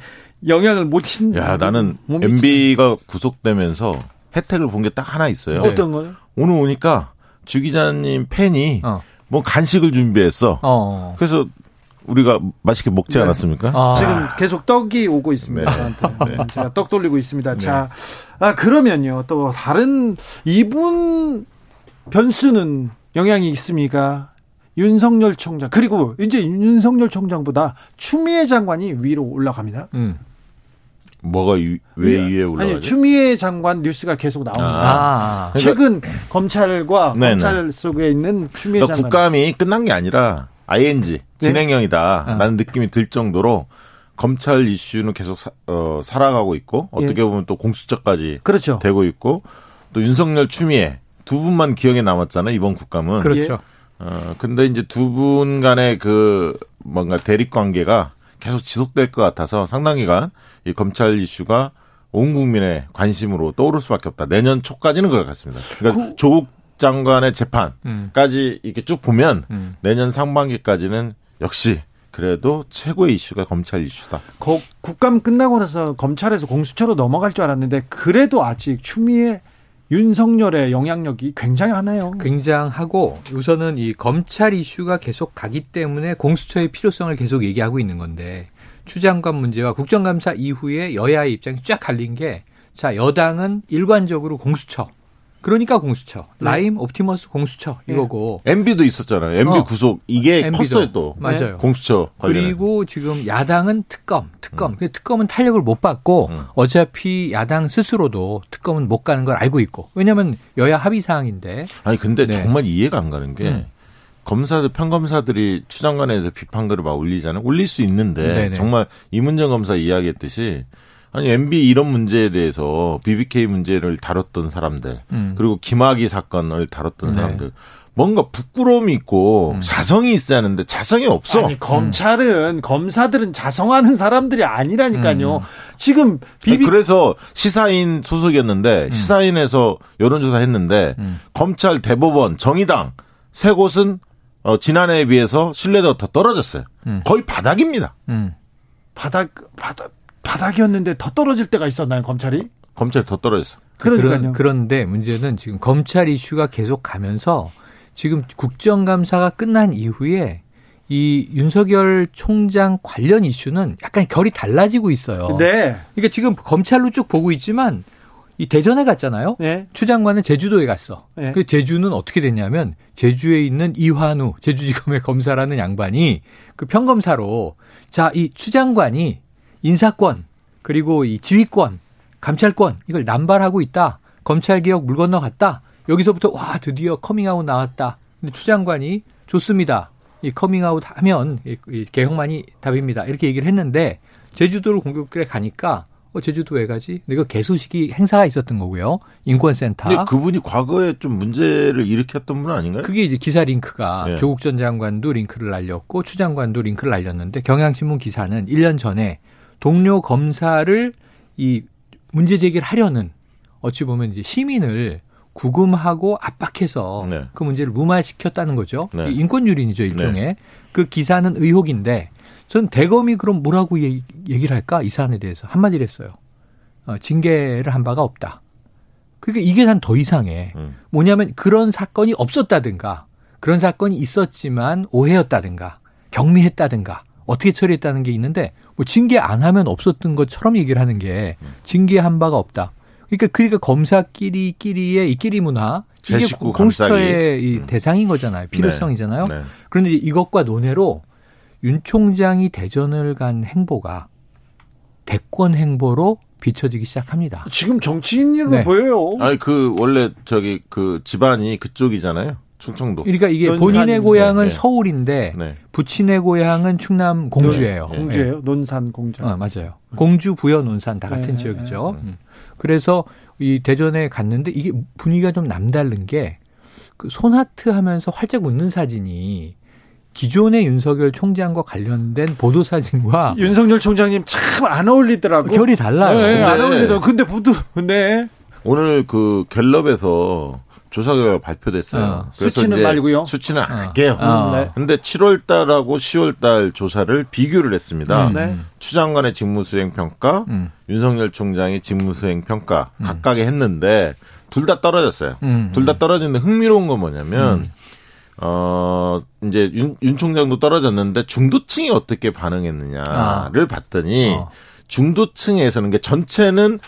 A: 영향을 못 친.
D: 야,
A: 나는
D: MB가 구속되면서 혜택을 본 게 딱 하나 있어요.
E: 네.
A: 어떤 거요?
D: 오늘 오니까 주 기자님 팬이
E: 어.
D: 뭐 간식을 준비했어.
E: 어.
D: 그래서 우리가 맛있게 먹지
A: 네.
D: 않았습니까?
E: 아.
A: 지금 계속 떡이 오고 있습니다.
D: 네.
A: 저한테. 네, 제가 떡 돌리고 있습니다. 자, 아, 그러면요. 또 다른 이분 변수는 영향이 있습니까? 윤석열 총장 그리고 이제 윤석열 총장보다 추미애 장관이 위로 올라갑니다.
E: 음.
D: 뭐가 위, 왜 위에 올라가죠?
A: 아니 추미애 장관 뉴스가 계속 나옵니다.
E: 아.
D: 그러니까-
A: 최근 검찰과
D: 네네.
A: 검찰 속에 있는 추미애
D: 그러니까
A: 장관
D: 국감이 끝난 게 아니라 ING
A: 네.
D: 진행형이다
E: 어.
D: 라는 느낌이 들 정도로 검찰 이슈는 계속 사, 어, 살아가고 있고 어떻게 보면 또 공수처까지
A: 그렇죠.
D: 되고 있고 또 윤석열 추미애 두 분만 기억에 남았잖아요 이번 국감은
E: 그렇죠.
D: 어, 근데 이제 두 분 간의 그 뭔가 대립 관계가 계속 지속될 것 같아서 상당히간 이 검찰 이슈가 온 국민의 관심으로 떠오를 수밖에 없다. 내년 초까지는 그럴 것 같습니다. 그러니까 조국 장관의 재판까지 이렇게 쭉 보면
E: 음.
D: 내년 상반기까지는 역시 그래도 최고의 이슈가 검찰 이슈다.
A: 거- 국감 끝나고 나서 검찰에서 공수처로 넘어갈 줄 알았는데 그래도 아직 추미애 윤석열의 영향력이 굉장하네요.
E: 굉장하고 우선은 이 검찰 이슈가 계속 가기 때문에 공수처의 필요성을 계속 얘기하고 있는 건데 추장관 문제와 국정감사 이후에 여야의 입장이 쫙 갈린 게 자 여당은 일관적으로 공수처 그러니까 공수처 라임 옵티머스 공수처 이거고
D: MB도 있었잖아요. MB
E: 어.
D: 구속 이게
E: MB 도.
D: 컸어요 또.
E: 맞아요.
D: 공수처 관련.
E: 그리고 지금 야당은 특검, 특검. 근데 특검은 탄력을 못 받고
D: 음.
E: 어차피 야당 스스로도 특검은 못 가는 걸 알고 있고. 왜냐하면 여야 합의 사항인데.
D: 아니 근데
E: 네.
D: 정말 이해가 안 가는 게
E: 음.
D: 검사들 편검사들이 추장관에 대해서 비판글을 막 올리잖아요. 올릴 수 있는데
E: 네네.
D: 정말 이문정 검사 이야기했듯이 아니 MB 이런 문제에 대해서 BBK 문제를 다뤘던 사람들
E: 음.
D: 그리고 김학의 사건을 다뤘던
E: 네.
D: 사람들 뭔가 부끄러움이 있고
E: 음.
D: 자성이 있어야 하는데 자성이 없어.
A: 아니 검찰은 검사들은 자성하는 사람들이 아니라니까요.
E: 음.
A: 지금
D: 아니,
A: 비비
D: 그래서 시사인 소속이었는데 시사인에서 여론조사 했는데
E: 음.
D: 검찰, 대법원, 정의당 세 곳은 어, 지난해에 비해서 신뢰도가 더 떨어졌어요.
E: 음.
D: 거의 바닥입니다.
E: 음.
A: 바닥 바닥 바닥이었는데 더 떨어질 때가 있었나요 검찰이?
D: 검찰이 더 떨어졌어.
A: 그러니까요.
E: 그런, 그런데 문제는 지금 검찰 이슈가 계속 가면서 지금 국정감사가 끝난 이후에 이 윤석열 총장 관련 이슈는 약간 결이 달라지고 있어요.
A: 네.
E: 그러니까 지금 검찰로 쭉 보고 있지만 이 대전에 갔잖아요.
A: 네.
E: 추 장관은 제주도에 갔어.
A: 네.
E: 그 제주는 어떻게 됐냐면 제주에 있는 이환우 제주지검의 검사라는 양반이 그 평검사로 자 이 추 장관이 인사권 그리고 이 지휘권 감찰권 이걸 남발하고 있다. 검찰 개혁 물 건너갔다. 여기서부터 와 드디어 커밍아웃 나왔다. 근데 추 장관이 좋습니다. 이 커밍아웃 하면 이, 이 개혁만이 답입니다. 이렇게 얘기를 했는데 제주도를 공교롭게 가니까 어, 제주도 왜 가지? 이거 개소식이 행사가 있었던 거고요. 인권센터.
D: 근데 그분이 과거에 좀 문제를 일으켰던 분 아닌가요?
E: 그게 이제 기사 링크가
D: 네.
E: 조국 전 장관도 링크를 날렸고 추 장관도 링크를 날렸는데 경향신문 기사는 1년 전에 동료 검사를 이 문제 제기를 하려는 어찌 보면 이제 시민을 구금하고 압박해서
D: 네.
E: 그 문제를 무마시켰다는 거죠.
D: 네.
E: 인권 유린이죠 일종의. 그 기사는 의혹인데 전 대검이 그럼 뭐라고 얘기, 얘기를 할까 이 사안에 대해서 한마디를 했어요. 어, 징계를 한 바가 없다. 그러니까 이게 난 더 이상해.
D: 음.
E: 뭐냐면 그런 사건이 없었다든가 그런 사건이 있었지만 오해였다든가 경미했다든가 어떻게 처리했다는 게 있는데 뭐 징계 안 하면 없었던 것처럼 얘기를 하는 게 징계한 바가 없다. 그러니까 그러니까 검사끼리 끼리의 이 끼리 문화 이게
D: 제19
E: 공수처의. 이
D: 음.
E: 대상인 거잖아요. 필요성이잖아요.
D: 네.
E: 그런데 이것과 논외로 윤 총장이 대전을 간 행보가 대권 행보로 비춰지기 시작합니다.
A: 지금 정치인으로
E: 네.
A: 보여요.
D: 아니 그 원래 저기 그 집안이 그쪽이잖아요. 충청도.
E: 그러니까 이게 본인의 고향은
D: 네.
E: 서울인데
D: 네.
E: 부친의 고향은 충남 공주예요.
D: 네.
A: 공주예요. 논산 공주.
E: 어, 맞아요. 공주, 부여, 논산 다 같은
A: 네,
E: 지역이죠. 음. 그래서 이 대전에 갔는데 이게 분위기가 좀 남다른 게 그 손하트 하면서 활짝 웃는 사진이 기존의 윤석열 총장과 관련된 보도 사진과
A: 윤석열 총장님 참 안 어울리더라고.
E: 결이 달라요.
A: 네,
D: 근데-
A: 안 어울리더라고. 근데 보도 네.
D: 오늘 그 갤럽에서 조사 결과 발표됐어요.
E: 어.
A: 수치는 말고요?
D: 수치는 안
E: 어.
D: 할게요.
E: 어.
A: 네.
D: 근데 7월 달하고 10월 달 조사를 비교를 했습니다.
E: 음.
A: 네.
D: 추 장관의 직무수행 평가,
E: 음.
D: 윤석열 총장의 직무수행 평가 각각에 했는데 둘 다 떨어졌어요.
E: 음.
D: 둘다 떨어지는데 흥미로운 건 뭐냐면 어 이제 윤, 윤 총장도 떨어졌는데 중도층이 어떻게 반응했느냐를
E: 아.
D: 봤더니
E: 어.
D: 중도층에서는 게 전체는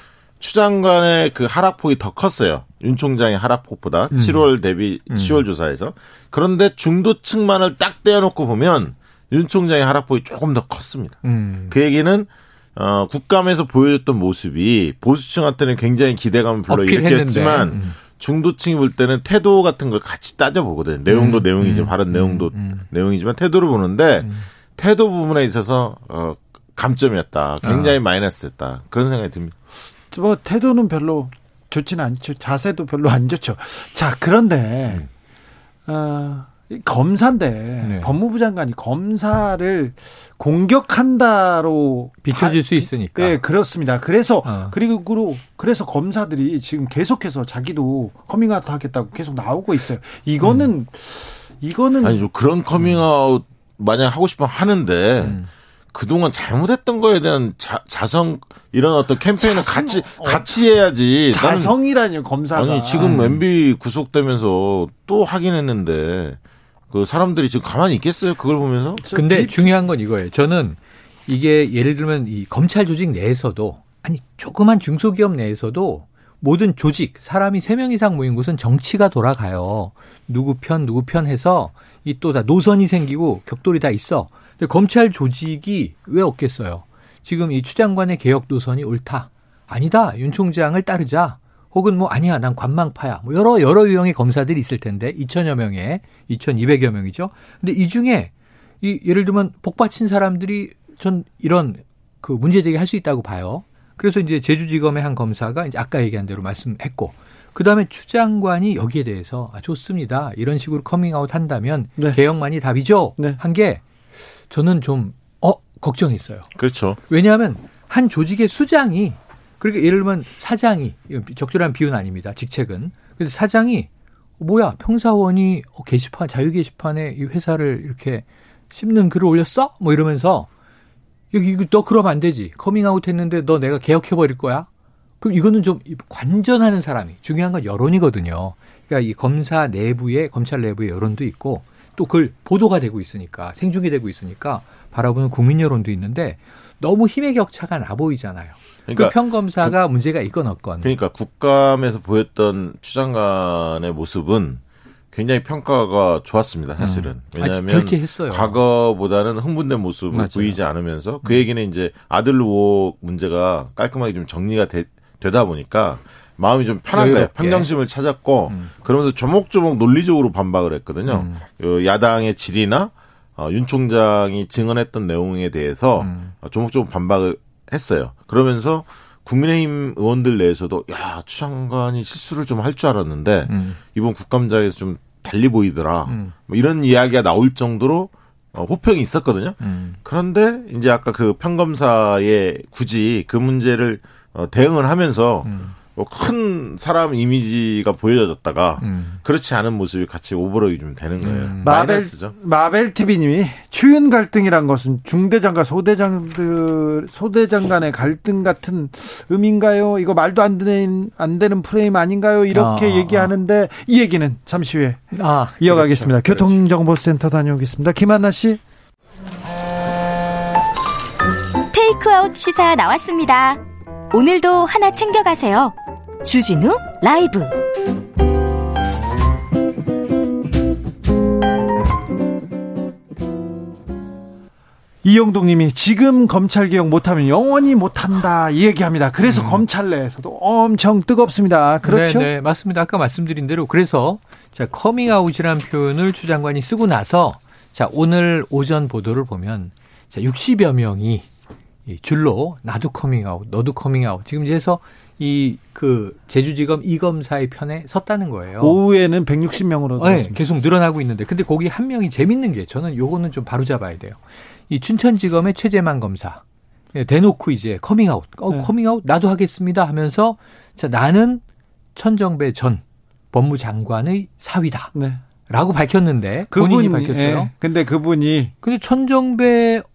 D: 추 장관의 그 하락폭이 더 컸어요. 윤 총장의 하락폭보다
E: 음.
D: 7월 대비 10월 조사에서. 그런데 중도층만을 딱 떼어놓고 보면 윤 총장의 하락폭이 조금 더 컸습니다.
E: 음.
D: 그 얘기는 어, 국감에서 보여줬던 모습이 보수층한테는 굉장히 기대감을 불러일으켰지만.
E: 음.
D: 중도층이 볼 때는 태도 같은 걸 같이 따져보거든. 내용도
E: 음,
D: 내용이지만
E: 음,
D: 발언 내용도
E: 음.
D: 내용이지만 태도를 보는데 태도 부분에 있어서 어, 감점이었다. 굉장히
E: 아.
D: 마이너스였다. 그런 생각이 듭니다.
A: 뭐 태도는 별로 좋지는 않죠. 자세도 별로 안 좋죠. 자, 그런데 어, 이 검사인데
E: 네.
A: 법무부 장관이 검사를 공격한다로
E: 비춰질 수 있으니까.
A: 네, 그렇습니다. 그래서
E: 어.
A: 그리고 그래서 검사들이 지금 계속해서 자기도 커밍아웃 하겠다고 계속 나오고 있어요. 이거는 이거는
D: 아니죠. 그런 커밍아웃 만약 하고 싶으면 하는데
E: 음.
D: 그동안 잘못했던 거에 대한 자, 자성 이런 어떤 캠페인을
A: 자성,
D: 같이
A: 어.
D: 같이 해야지. 나는
A: 자성이라니요 검사가.
D: 아니 지금
E: 음.
D: MB 구속되면서 또 하긴 했는데 그 사람들이 지금 가만히 있겠어요? 그걸 보면서?
E: 근데 중요한 건 이거예요. 저는 이게 예를 들면 이 검찰 조직 내에서도 아니 조그만 중소기업 내에서도 모든 조직 사람이 세 명 이상 모인 곳은 정치가 돌아가요. 누구 편 누구 편 해서 이 또 다 노선이 생기고 격돌이 다 있어. 근데 검찰 조직이 왜 없겠어요? 지금 이 추장관의 개혁 노선이 옳다. 아니다. 윤 총장을 따르자. 혹은 뭐 아니야. 난 관망파야. 뭐 여러 여러 유형의 검사들이 있을 텐데 2천여 명에 2,200여 명이죠. 근데 이 중에 이 예를 들면 복받친 사람들이 전 이런 그 문제 제기할 수 있다고 봐요. 그래서 이제 제주지검의 한 검사가 이제 아까 얘기한 대로 말씀했고 그다음에 추 장관이 여기에 대해서 아, 좋습니다. 이런 식으로 커밍아웃 한다면
A: 네.
E: 개혁만이 답이죠.
A: 네.
E: 한게 저는 좀 어 걱정했어요.
D: 그렇죠.
E: 왜냐하면 한 조직의 수장이 그러니까 예를 들면 사장이 적절한 비유는 아닙니다. 직책은 근데 사장이 뭐야 평사원이 어, 게시판 자유 게시판에 이 회사를 이렇게 씹는 글을 올렸어? 뭐 이러면서 여기 이거 너 그러면 안 되지. 커밍아웃 했는데 너 내가 개혁해 버릴 거야. 그럼 이거는 좀 관전하는 사람이 중요한 건 여론이거든요. 그러니까 이 검사 내부에 검찰 내부의 여론도 있고 또 그걸 보도가 되고 있으니까 생중계 되고 있으니까 바라보는 국민 여론도 있는데 너무 힘의 격차가 나 보이잖아요.
D: 그러니까
E: 그 평검사가 문제가 있건 없건.
D: 그러니까 국감에서 보였던 추장관의 모습은 굉장히 평가가 좋았습니다. 사실은
E: 음.
D: 왜냐하면. 과거보다는 흥분된 모습을
E: 맞아요. 음.
D: 보이지 않으면서 그 얘기는 이제 아들 의혹 문제가 깔끔하게 좀 정리가 되, 다 보니까 마음이 좀 편한 거예요.
E: 여유롭게.
D: 평정심을 찾았고
E: 음.
D: 그러면서 조목조목 논리적으로 반박을 했거든요. 어, 야당의 질이나 어, 윤 총장이 증언했던 내용에 대해서
E: 음.
D: 어, 조목조목 반박을 했어요. 그러면서 국민의힘 의원들 내에서도 야, 추 장관이 실수를 좀 할 줄 알았는데
E: 음.
D: 이번 국감장에서 좀 달리 보이더라.
E: 음.
D: 뭐 이런 이야기가 나올 정도로 어, 호평이 있었거든요.
E: 음.
D: 그런데 이제 아까 그 평검사의 굳이 그 문제를 어, 대응을 하면서
E: 음.
D: 뭐큰 사람 이미지가 보여졌다가
E: 음.
D: 그렇지 않은 모습이 같이 오버로이 좀 되는 거예요.
E: 음.
A: 마벨
D: 마이너스죠.
A: 마벨 TV님이 추윤 갈등이란 것은 중대장과 소대장들 소대장 간의 갈등 같은 의미인가요? 이거 말도 안 되는 안 되는 프레임 아닌가요? 이렇게
E: 아, 아,
A: 얘기하는데 이 얘기는 잠시 후에
E: 아,
A: 이어가겠습니다.
D: 그렇죠.
A: 교통정보센터 다녀오겠습니다. 김한나 씨.
F: 테이크아웃 시사 나왔습니다. 오늘도 하나 챙겨가세요. 주진우 라이브.
A: 이영동 님이 지금 검찰 개혁 못하면 영원히 못한다 이 얘기합니다.
E: 음.
A: 그래서 검찰 내에서도 엄청 뜨겁습니다. 그렇죠?
E: 네, 네, 맞습니다. 아까 말씀드린 대로 그래서 자 커밍아웃이라는 표현을 추 장관이 쓰고 나서 자 오늘 오전 보도를 보면 자 60여 명이 이 줄로 나도 커밍아웃, 너도 커밍아웃 지금 이제 해서 이 그 제주지검 이 검사의 편에 섰다는 거예요.
A: 오후에는 160명으로
E: 네, 계속 늘어나고 있는데 근데 거기 한 명이 재밌는 게 저는 요거는 좀 바로 잡아야 돼요. 이 춘천지검의 최재만 검사 예, 대놓고 이제 커밍아웃, 어,
A: 네.
E: 커밍아웃 나도 하겠습니다 하면서 자 나는 천정배 전 법무장관의 사위다.
A: 네.
E: 라고 밝혔는데 본인이 밝혔어요.
A: 예, 근데 그분이
E: 근데 천정배 어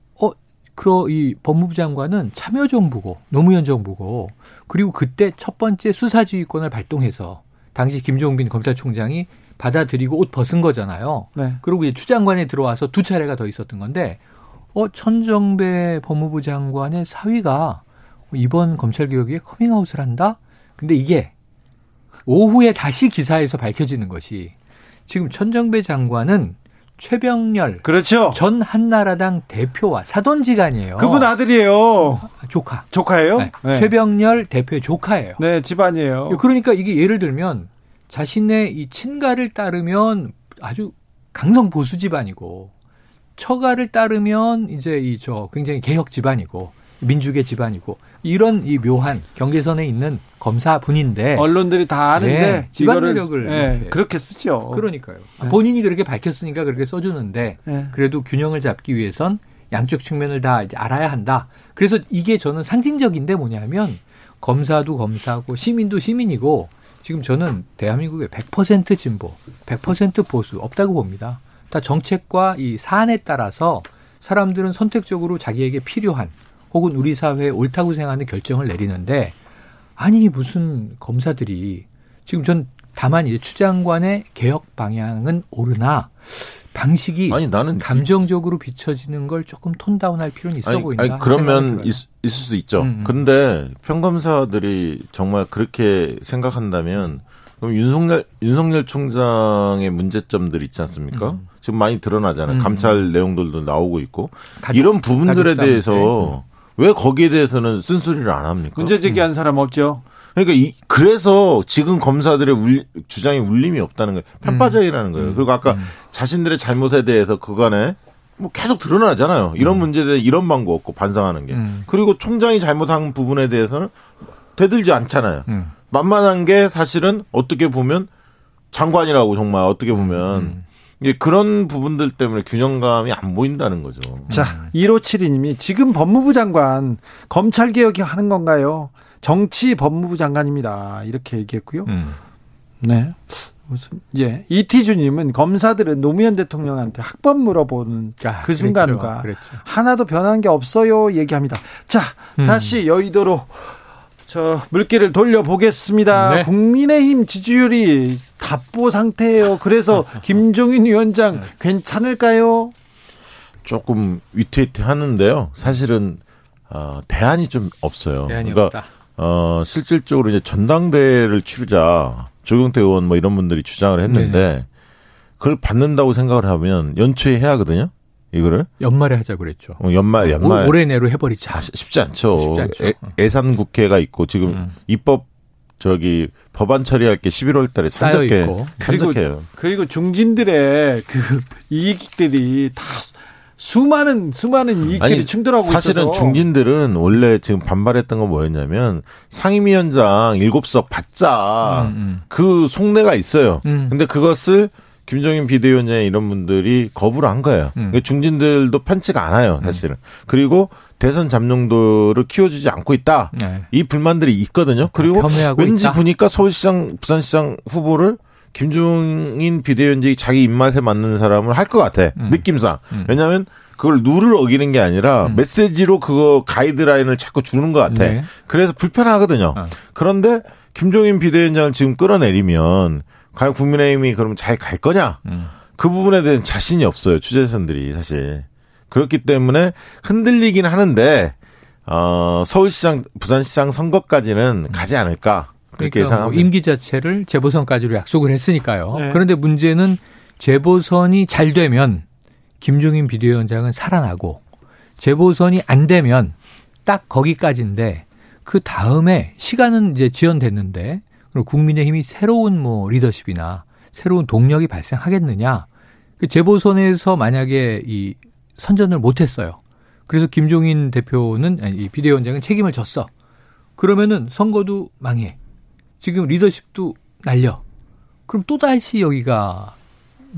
E: 그러 이 법무부 장관은 참여정부고 노무현 정부고 그리고 그때 첫 번째 수사지휘권을 발동해서 당시 김종빈 검찰총장이 받아들이고 옷 벗은 거잖아요.
A: 네.
E: 그리고 이제 추장관에 들어와서 두 차례가 더 있었던 건데 어 천정배 법무부 장관의 사위가 이번 검찰 개혁에 커밍아웃을 한다. 근데 이게 오후에 다시 기사에서 밝혀지는 것이 지금 천정배 장관은 최병렬
A: 그렇죠.
E: 전 한나라당 대표와 사돈지간이에요.
A: 그분 아들이에요.
E: 조카.
A: 조카예요?
E: 네.
A: 네.
E: 최병렬 대표의 조카예요.
A: 네, 집안이에요.
E: 그러니까 이게 예를 들면 자신의 이 친가를 따르면 아주 강성 보수 집안이고 처가를 따르면 이제 이 저 굉장히 개혁 집안이고 민주계 집안이고 이런 이 묘한 경계선에 있는 검사분인데
A: 언론들이 다 아는데
E: 네, 내력을
A: 예,
E: 이렇게.
A: 그렇게 쓰죠.
E: 그러니까요.
A: 네.
E: 본인이 그렇게 밝혔으니까 그렇게 써주는데
A: 예.
E: 그래도 균형을 잡기 위해선 양쪽 측면을 다 알아야 한다. 그래서 이게 저는 상징적인데 뭐냐면 검사도 검사고 시민도 시민이고 지금 저는 대한민국의 100% 진보, 100% 보수 없다고 봅니다. 다 정책과 이 사안에 따라서 사람들은 선택적으로 자기에게 필요한 혹은 우리 사회에 옳다고 생각하는 결정을 내리는데 아니 무슨 검사들이 지금 전 다만 이제 추장관의 개혁 방향은 오르나 방식이
D: 아니 나는
E: 감정적으로 비춰지는 걸 조금 톤다운할 필요는 있어
D: 아니,
E: 보인다.
D: 아니, 그러면. 있, 있을 수 있죠.
E: 음, 음.
D: 근데 평검사들이 정말 그렇게 생각한다면 그럼 윤석열 윤석열 총장의 문제점들 있지 않습니까? 지금 많이 드러나잖아요.
E: 음.
D: 감찰 내용들도 나오고 있고
E: 가족-
D: 이런 부분들에
E: 가족
D: 대해서
E: 때.
D: 왜 거기에 대해서는 쓴소리를 안 합니까?
A: 문제 제기한 사람 없죠.
D: 그러니까 이, 그래서 지금 검사들의 울, 주장에 울림이 없다는 거예요. 편파적이라는 거예요. 그리고 아까 자신들의 잘못에 대해서 그간에 뭐 계속 드러나잖아요. 이런 문제에 대해 이런 방법 없고 반성하는 게.
E: 음.
D: 그리고 총장이 잘못한 부분에 대해서는 되들지 않잖아요.
E: 음.
D: 만만한 게 사실은 어떻게 보면 장관이라고 정말 어떻게 보면
E: 음.
D: 이게 그런 부분들 때문에 균형감이 안 보인다는 거죠.
A: 자, 1572님이 지금 법무부 장관 검찰 개혁이 하는 건가요? 정치 법무부 장관입니다. 이렇게 얘기했고요.
E: 음.
A: 네. 무슨 예 이티주님은 검사들은 노무현 대통령한테 학번 물어보는
E: 아,
A: 그 순간과
E: 그랬죠.
A: 하나도 변한 게 없어요 얘기합니다. 자
E: 음.
A: 다시 여의도로 저 물기를 돌려보겠습니다.
E: 네.
A: 국민의힘 지지율이 답보 상태예요. 그래서 김종인 위원장
E: 네.
A: 괜찮을까요?
D: 조금 위태위태 하는데요. 사실은 어, 대안이 좀 없어요.
E: 대안이
D: 그러니까
E: 없다.
D: 어, 실질적으로 이제 전당대회를 치르자 조경태 의원 뭐 이런 분들이 주장을 했는데 그걸 받는다고 생각을 하면 연초에 해야 하거든요. 이거를
E: 연말에 하자 그랬죠.
D: 어, 연말 연말
E: 올- 올해 내로 해버리자.
D: 아, 쉽지 않죠.
E: 쉽지 않죠.
D: 애, 예산 국회가 있고 지금
E: 음.
D: 입법 저기 법안 처리할 게 11월 달에 산적해
E: 있고.
D: 산적해요.
A: 그리고 중진들의 그 이익들이 다 수많은 수많은 이익들이
D: 아니
A: 충돌하고
D: 사실은
A: 있어서
D: 중진들은 원래 지금 반발했던 건 뭐였냐면 상임위원장 7석 받자
E: 음, 음.
D: 그 속내가 있어요.
E: 음.
D: 근데 그것을 김종인 비대위원장 이런 분들이 거부를 한 거예요.
E: 음.
D: 그러니까 중진들도 편치가 않아요, 사실은. 그리고 대선 잠룡도를 키워주지 않고 있다.
E: 네.
D: 이 불만들이 있거든요. 그리고
E: 폄훼하고
D: 왠지
E: 있다.
D: 보니까 서울시장, 부산시장 후보를 김종인 비대위원장이 자기 입맛에 맞는 사람을 할 것 같아.
E: 음.
D: 느낌상.
E: 음.
D: 왜냐하면 그걸 룰을 어기는 게 아니라
E: 음.
D: 메시지로 그거 가이드라인을 자꾸 주는 것 같아.
E: 네.
D: 그래서 불편하거든요.
E: 어.
D: 그런데 김종인 비대위원장을 지금 끌어내리면 과연 국민의힘이 그러면 잘갈 거냐?
E: 음.
D: 그 부분에 대한 자신이 없어요. 취재선들이 사실. 그렇기 때문에 흔들리긴 하는데 어, 서울시장, 부산시장 선거까지는 가지 않을까 그렇게
E: 그러니까 뭐
D: 예상합니다.
E: 임기 자체를 재보선까지로 약속을 했으니까요.
A: 네.
E: 그런데 문제는 재보선이 잘 되면 김종인 비대위원장은 살아나고 재보선이 안 되면 딱 거기까지인데 그 다음에 시간은 이제 지연됐는데 그리고 국민의힘이 새로운 뭐 리더십이나 새로운 동력이 발생하겠느냐? 그 재보선에서 만약에 이 선전을 못했어요. 그래서 김종인 대표는 아니, 이 비대위원장은 책임을 졌어. 그러면은 선거도 망해. 지금 리더십도 날려. 그럼 또 다시 여기가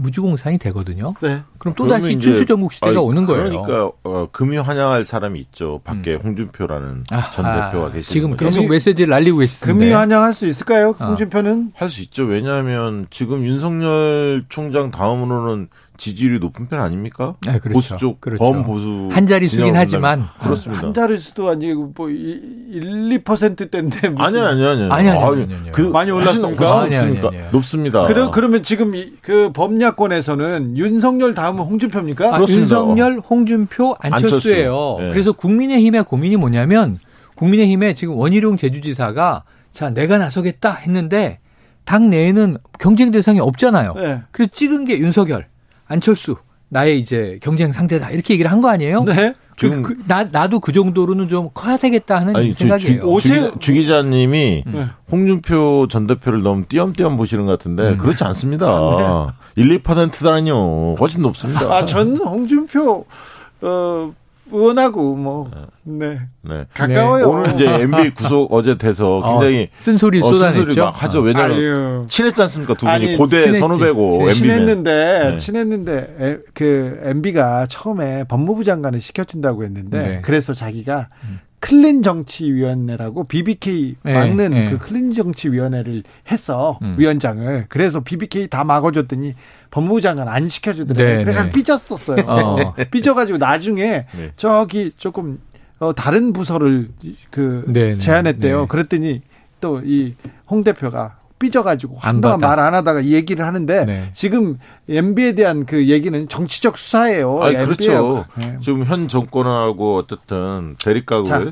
E: 무주공산이 되거든요.
A: 네.
E: 그럼 또 다시
D: 그러면 이제-
E: 춘추 전국 시대가
D: 아니,
E: 오는 거예요.
D: 그러니까 어, 금이 환영할 사람이 있죠. 밖에 홍준표라는 전
E: 아하,
D: 대표가 계시는
E: 지금
D: 거죠.
E: 계속 메시지를 날리고 계시던데.
A: 금이 환영할 수 있을까요?
E: 어.
A: 홍준표는
D: 할수 있죠. 왜냐하면 지금 윤석열 총장 다음으로는 지지율이 높은 편 아닙니까?
E: 네, 그렇죠.
D: 보수 쪽
E: 그렇죠.
D: 범보수
E: 한 자릿수긴 하지만.
D: 본다면. 그렇습니다.
A: 한 자릿수도 아니고 뭐 1, 2%대인데 무슨
D: 아니 아니 아니
E: 아니, 아니, 아니, 아니,
D: 그
A: 많이 올랐습니까?
E: 아니, 아니? 아니, 아니.
D: 높습니다.
A: 그러, 그러면 지금 이- 그 범야권에서는 윤석열 다음은 홍준표입니까?
E: 아,
D: 그렇습니다.
E: 윤석열, 홍준표, 안철수예요.
D: 안철수. 네.
E: 그래서 국민의힘의 고민이 뭐냐면 국민의힘에 지금 원희룡 제주지사가 자 내가 나서겠다 했는데 당 내에는 경쟁 대상이 없잖아요.
A: 네.
E: 그래서 찍은 게 윤석열, 안철수 나의 이제 경쟁 상대다 이렇게 얘기를 한 거 아니에요?
A: 네.
E: 그, 그, 나 나도 그 정도로는 좀 커야 되겠다 하는
D: 아니 주,
E: 생각이에요.
D: 주,
A: 오세-
D: 주, 주 기자님이
A: 네.
D: 홍준표 전 대표를 너무 띄엄띄엄 보시는 것 같은데
E: 음.
D: 그렇지 않습니다. 1, 2%다니요. 훨씬 높습니다.
A: 아, 전 홍준표 어 의원하고 뭐 네.
D: 네.
A: 가까워요.
D: 오늘 이제 MB 구속 어제 돼서 굉장히
E: 어, 쓴소리를
D: 어,
E: 쏟아냈죠.
D: 쓴소리 막 하죠. 왜냐면
A: 아유.
D: 친했지 않습니까? 두 분이
A: 아니,
D: 고대
E: 친했지.
D: 선후배고. MB는.
A: 친했는데
D: 네.
A: 친했는데 에, 그 MB가 처음에 법무부 장관을 시켜준다고 했는데
E: 네.
A: 그래서 자기가 클린 정치위원회라고 BBK
E: 네,
A: 막는
E: 네.
A: 그 클린 정치위원회를 했어
E: 음.
A: 위원장을 그래서 BBK 다 막아줬더니 법무부 장관 안 시켜주더라고요.
E: 네,
A: 그래서
E: 네.
A: 삐졌었어요.
E: 어.
A: 삐져가지고 나중에
D: 네.
A: 저기 조금 어, 다른 부서를 그
E: 네, 네.
A: 제안했대요.
E: 네.
A: 그랬더니 또 이 홍 대표가 삐져가지고
E: 안
A: 한동안. 말 안 하다가 이 얘기를 하는데
E: 네.
A: 지금 MB에 대한 그 얘기는 정치적 수사예요.
D: 아니
A: MB
D: 그렇죠.
A: 하고. 네.
D: 지금 현 정권하고 어쨌든 대립각을
A: 자,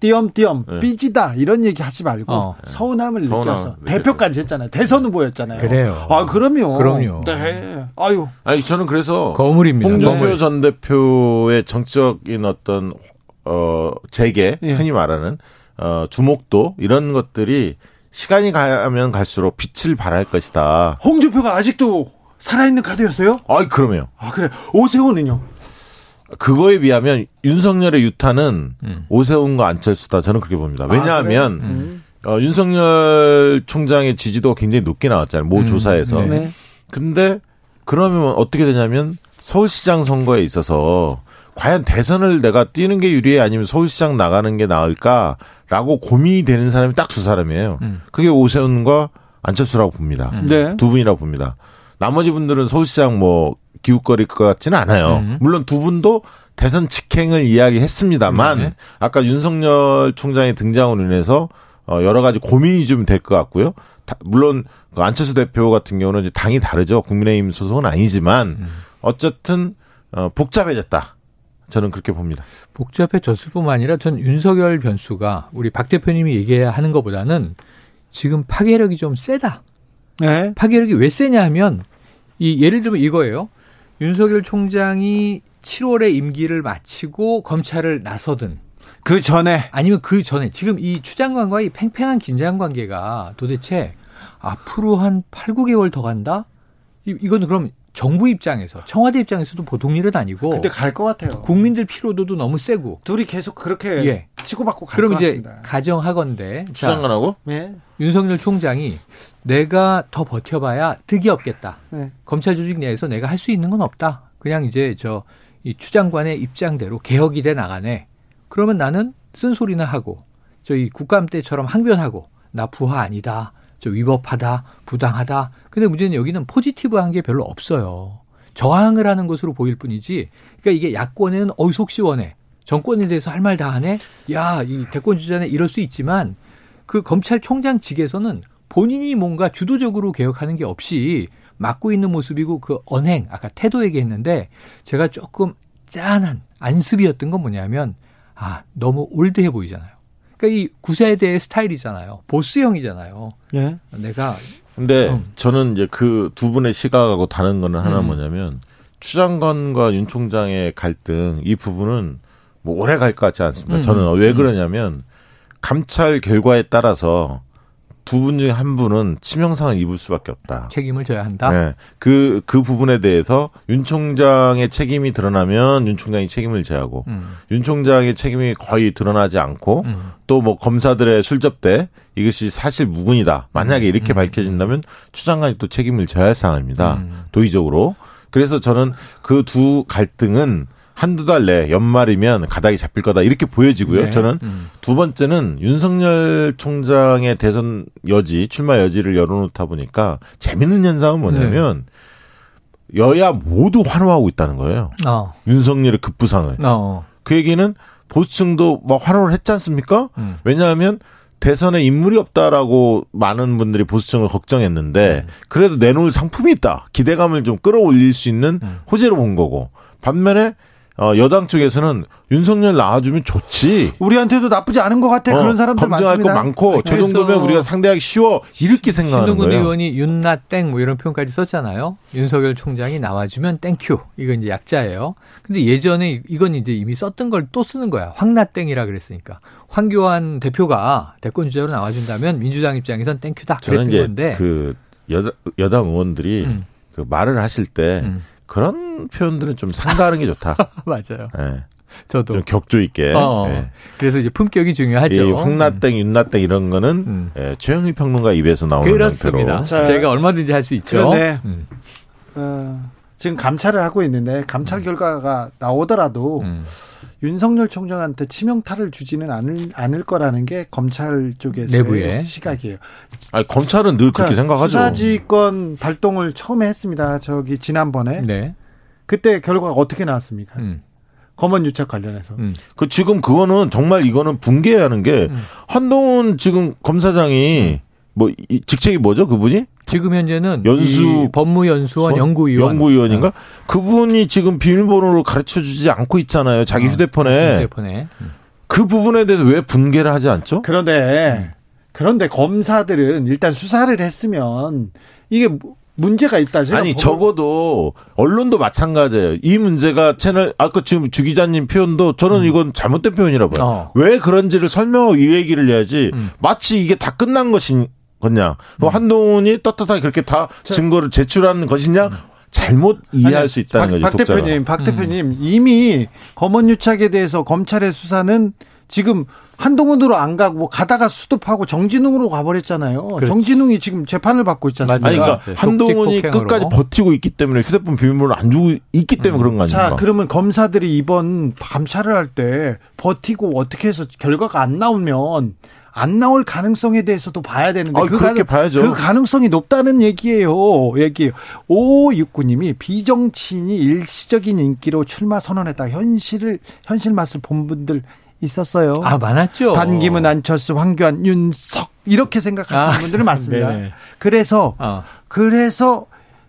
A: 띄엄띄엄
D: 네.
A: 삐지다 이런 얘기 하지 말고
E: 어.
A: 서운함을
D: 서운함
A: 느껴서
D: 느꼈어요.
A: 대표까지 했잖아요. 대선 후보였잖아요.
E: 그래요.
A: 아 그럼요.
E: 그럼요.
A: 네. 아유
D: 아니 저는 그래서
E: 거물입니다.
D: 홍준표
E: 거물.
D: 전 대표의 정적인 어떤 어 재계
A: 예.
D: 흔히 말하는 어 주목도 이런 것들이 시간이 가면 갈수록 빛을 발할 것이다.
A: 홍준표가 아직도 살아있는 카드였어요?
D: 아이 그러면
A: 아 그래 오세훈은요?
D: 그거에 비하면 윤석열의 유탄은
E: 음.
D: 오세훈과 안철수다 저는 그렇게 봅니다. 왜냐하면
A: 음.
D: 어, 윤석열 총장의 지지도가 굉장히 높게 나왔잖아요. 모
E: 음,
D: 조사에서.
E: 네.
A: 네.
D: 근데 그러면 어떻게 되냐면 서울시장 선거에 있어서 과연 대선을 내가 뛰는 게 유리해 아니면 서울시장 나가는 게 나을까라고 고민이 되는 사람이 딱 두 사람이에요.
E: 음.
D: 그게 오세훈과 안철수라고 봅니다.
A: 네.
D: 두 분이라고 봅니다. 나머지 분들은 서울시장 뭐 기웃거릴 것 같지는 않아요.
E: 음.
D: 물론 두 분도 대선 직행을 이야기했습니다만
E: 네.
D: 아까 윤석열 총장의 등장으로 인해서 어, 여러 가지 고민이 좀 될 것 같고요. 다- 물론 그 안철수 대표 같은 경우는 이제 당이 다르죠. 국민의힘 소속은 아니지만
E: 음.
D: 어쨌든 어, 복잡해졌다. 저는 그렇게 봅니다.
E: 복잡해 졌을 뿐만 아니라 전 윤석열 변수가 우리 박 대표님이 얘기하는 것보다는 지금 파괴력이 좀 세다.
A: 네.
E: 파괴력이 왜 세냐 하면 이 예를 들면 이거예요. 윤석열 총장이 7월에 임기를 마치고 검찰을 나서든
A: 그 전에
E: 아니면 그 전에 지금 이 추장관과의 팽팽한 긴장 관계가 도대체 앞으로 한 8, 9개월 더 간다? 이, 이거는 그럼 정부 입장에서 청와대 입장에서도 보통 일은 아니고
A: 근데 갈 것 같아요.
E: 국민들 피로도도 너무 세고
A: 둘이 계속 그렇게
E: 예.
A: 치고받고 갈
E: 그럼
A: 것
E: 이제
A: 같습니다.
E: 가정하건대 자,
D: 추장관하고
A: 네.
E: 윤석열 총장이 내가 더 버텨봐야 득이 없겠다.
A: 네.
E: 검찰 조직 내에서 내가 할 수 있는 건 없다. 그냥 이제 저 이 추장관의 입장대로 개혁이 돼 나가네. 그러면 나는 쓴소리나 하고 저희 국감 때처럼 항변하고 나 부하 아니다. 저 위법하다, 부당하다. 근데 문제는 여기는 포지티브한 게 별로 없어요. 저항을 하는 것으로 보일 뿐이지. 그러니까 이게 야권에는 어이 속 시원해. 정권에 대해서 할 말 다 하네. 야, 이 대권 주자네 이럴 수 있지만 그 검찰총장 직에서는 본인이 뭔가 주도적으로 개혁하는 게 없이 막고 있는 모습이고 그 언행 아까 태도 얘기했는데 제가 조금 짠한 안습이었던 건 뭐냐면 아 너무 올드해 보이잖아요. 그러니까 이 구세대의 스타일이잖아요. 보스형이잖아요.
A: 예.
E: 내가
D: 근데
E: 음.
D: 저는 이제 그 두 분의 시각하고 다른 거는 하나
E: 음.
D: 뭐냐면 추 장관과 윤 총장의 갈등 이 부분은 뭐 오래 갈 것 같지 않습니다.
E: 음.
D: 저는 왜 그러냐면 감찰 결과에 따라서 두 분 중에 한 분은 치명상을 입을 수밖에 없다.
E: 책임을 져야 한다.
D: 네. 그, 그 부분에 대해서 윤 총장의 책임이 드러나면 윤 총장이 책임을 져야 하고,
E: 음.
D: 윤 총장의 책임이 거의 드러나지 않고,
E: 음.
D: 또뭐 검사들의 술접 대, 이것이 사실 무근이다. 만약에 이렇게 밝혀진다면 추 장관이 또 책임을 져야 할 상황입니다.
E: 음.
D: 도의적으로. 그래서 저는 그 두 갈등은 한두 달 내 연말이면 가닥이 잡힐 거다 이렇게 보여지고요.
E: 네.
D: 저는
E: 음.
D: 두 번째는 윤석열 총장의 대선 여지, 출마 여지를 열어놓다 보니까 재밌는 현상은 뭐냐면
E: 네.
D: 여야 모두 환호하고 있다는 거예요.
E: 어.
D: 윤석열의 급부상을.
E: 어.
D: 그 얘기는 보수층도 막 환호를 했지 않습니까?
E: 음.
D: 왜냐하면 대선에 인물이 없다라고 많은 분들이 보수층을 걱정했는데 그래도 내놓을 상품이 있다. 기대감을 좀 끌어올릴 수 있는
E: 음.
D: 호재로 본 거고 반면에 어, 여당 쪽에서는 윤석열 나와주면 좋지.
A: 우리한테도 나쁘지 않은 것 같아.
D: 어,
A: 그런 사람들
D: 검증할
A: 많습니다.
D: 거 많고 저 정도면 우리가 상대하기 쉬워 이렇게 생각하는
E: 신동근
D: 거예요.
E: 의원이 윤나땡 뭐 이런 표현까지 썼잖아요. 윤석열 총장이 나와주면 thank you. 이거 이제 약자예요. 근데 예전에 이건 이제 이미 썼던 걸 또 쓰는 거야. 황나땡이라 그랬으니까. 황교안 대표가 대권 주자로 나와준다면 민주당 입장에선 thank you다.
D: 저는
E: 그랬던
D: 이제
E: 건데.
D: 그 여당, 여당 의원들이
E: 음.
D: 그 말을 하실 때
E: 음.
D: 그런 표현들은 좀 삼가하는 게 좋다.
E: 맞아요.
D: 예.
E: 저도.
D: 좀 격조 있게.
E: 어.
D: 예.
E: 그래서 이제 품격이 중요하죠.
D: 이 황나땡, 윤나땡 이런 거는
E: 음.
D: 예, 최영일 평론가 입에서 나오는
E: 그렇습니다.
D: 형태로.
A: 자,
E: 제가 얼마든지 할 수 있죠. 음.
A: 어, 지금 감찰을 하고 있는데 감찰 결과가 나오더라도
E: 음.
A: 윤석열 총장한테 치명타를 주지는 않을, 않을 거라는 게 검찰 쪽에서
E: 내부에.
A: 시각이에요.
D: 아니, 검찰은 늘 그렇게
A: 자,
D: 생각하죠.
A: 수사지휘권 발동을 처음에 했습니다. 저기 지난번에
E: 네.
A: 그때 결과가 어떻게 나왔습니까?
E: 음.
A: 검언 유착 관련해서
E: 음.
D: 그 지금 그거는 정말 이거는 붕괴해야 하는 게
E: 음.
D: 한동훈 지금 검사장이 뭐이 직책이 뭐죠 그분이
E: 지금 현재는
D: 연수-
E: 이 법무연수원 연구위원
D: 연구위원인가 그분이 지금 비밀번호를 가르쳐 주지 않고 있잖아요 자기
E: 어,
D: 휴대폰에
E: 휴대폰에. 음.
D: 그 부분에 대해서 왜 분개를 하지 않죠?
A: 그런데 그런데 검사들은 일단 수사를 했으면 이게 무- 문제가 있다. 제가
D: 아니
A: 보고-
D: 적어도 언론도 마찬가지예요. 이 문제가 채널 아까 지금 주 기자님 표현도 저는 이건 잘못된 표현이라 봐요.
E: 음. 어.
D: 왜 그런지를 설명하고 이 얘기를 해야지
E: 음.
D: 마치 이게 다 끝난 것인 거냐. 뭐 한동훈이 떳떳하게 그렇게 다 증거를 제출하는 것이냐 잘못 이해할
A: 아니,
D: 수 있다는
A: 박,
D: 거죠.
A: 박
D: 독자가.
A: 대표님, 박 대표님 이미 검언 유착에 대해서 검찰의 수사는 지금 한동훈으로 안 가고 뭐 가다가 수습하고 정진웅으로 가버렸잖아요.
E: 그렇지.
A: 정진웅이 지금 재판을 받고 않습니까?
D: 아니 그러니까
E: 네,
D: 한동훈이
E: 독직 폭행으로.
D: 끝까지 버티고 있기 때문에 휴대폰 비밀번호를 안 주고 있기 때문에 그런 거 아닙니까?
A: 자, 그러면 검사들이 이번 감찰을 할 때 버티고 어떻게 해서 결과가 안 나오면 안 나올 가능성에 대해서도 봐야 되는데
D: 아, 그렇게 봐야죠.
A: 그 가능성이 높다는 얘기예요. 얘기예요. 5569님이 비정치인이 일시적인 인기로 출마 선언했다. 현실을 현실 맛을 본 분들 있었어요.
E: 아 많았죠.
A: 반기문, 안철수, 황교안, 윤석 이렇게 생각하시는
E: 아,
A: 분들이 많습니다.
E: 네네.
A: 그래서
E: 어.
A: 그래서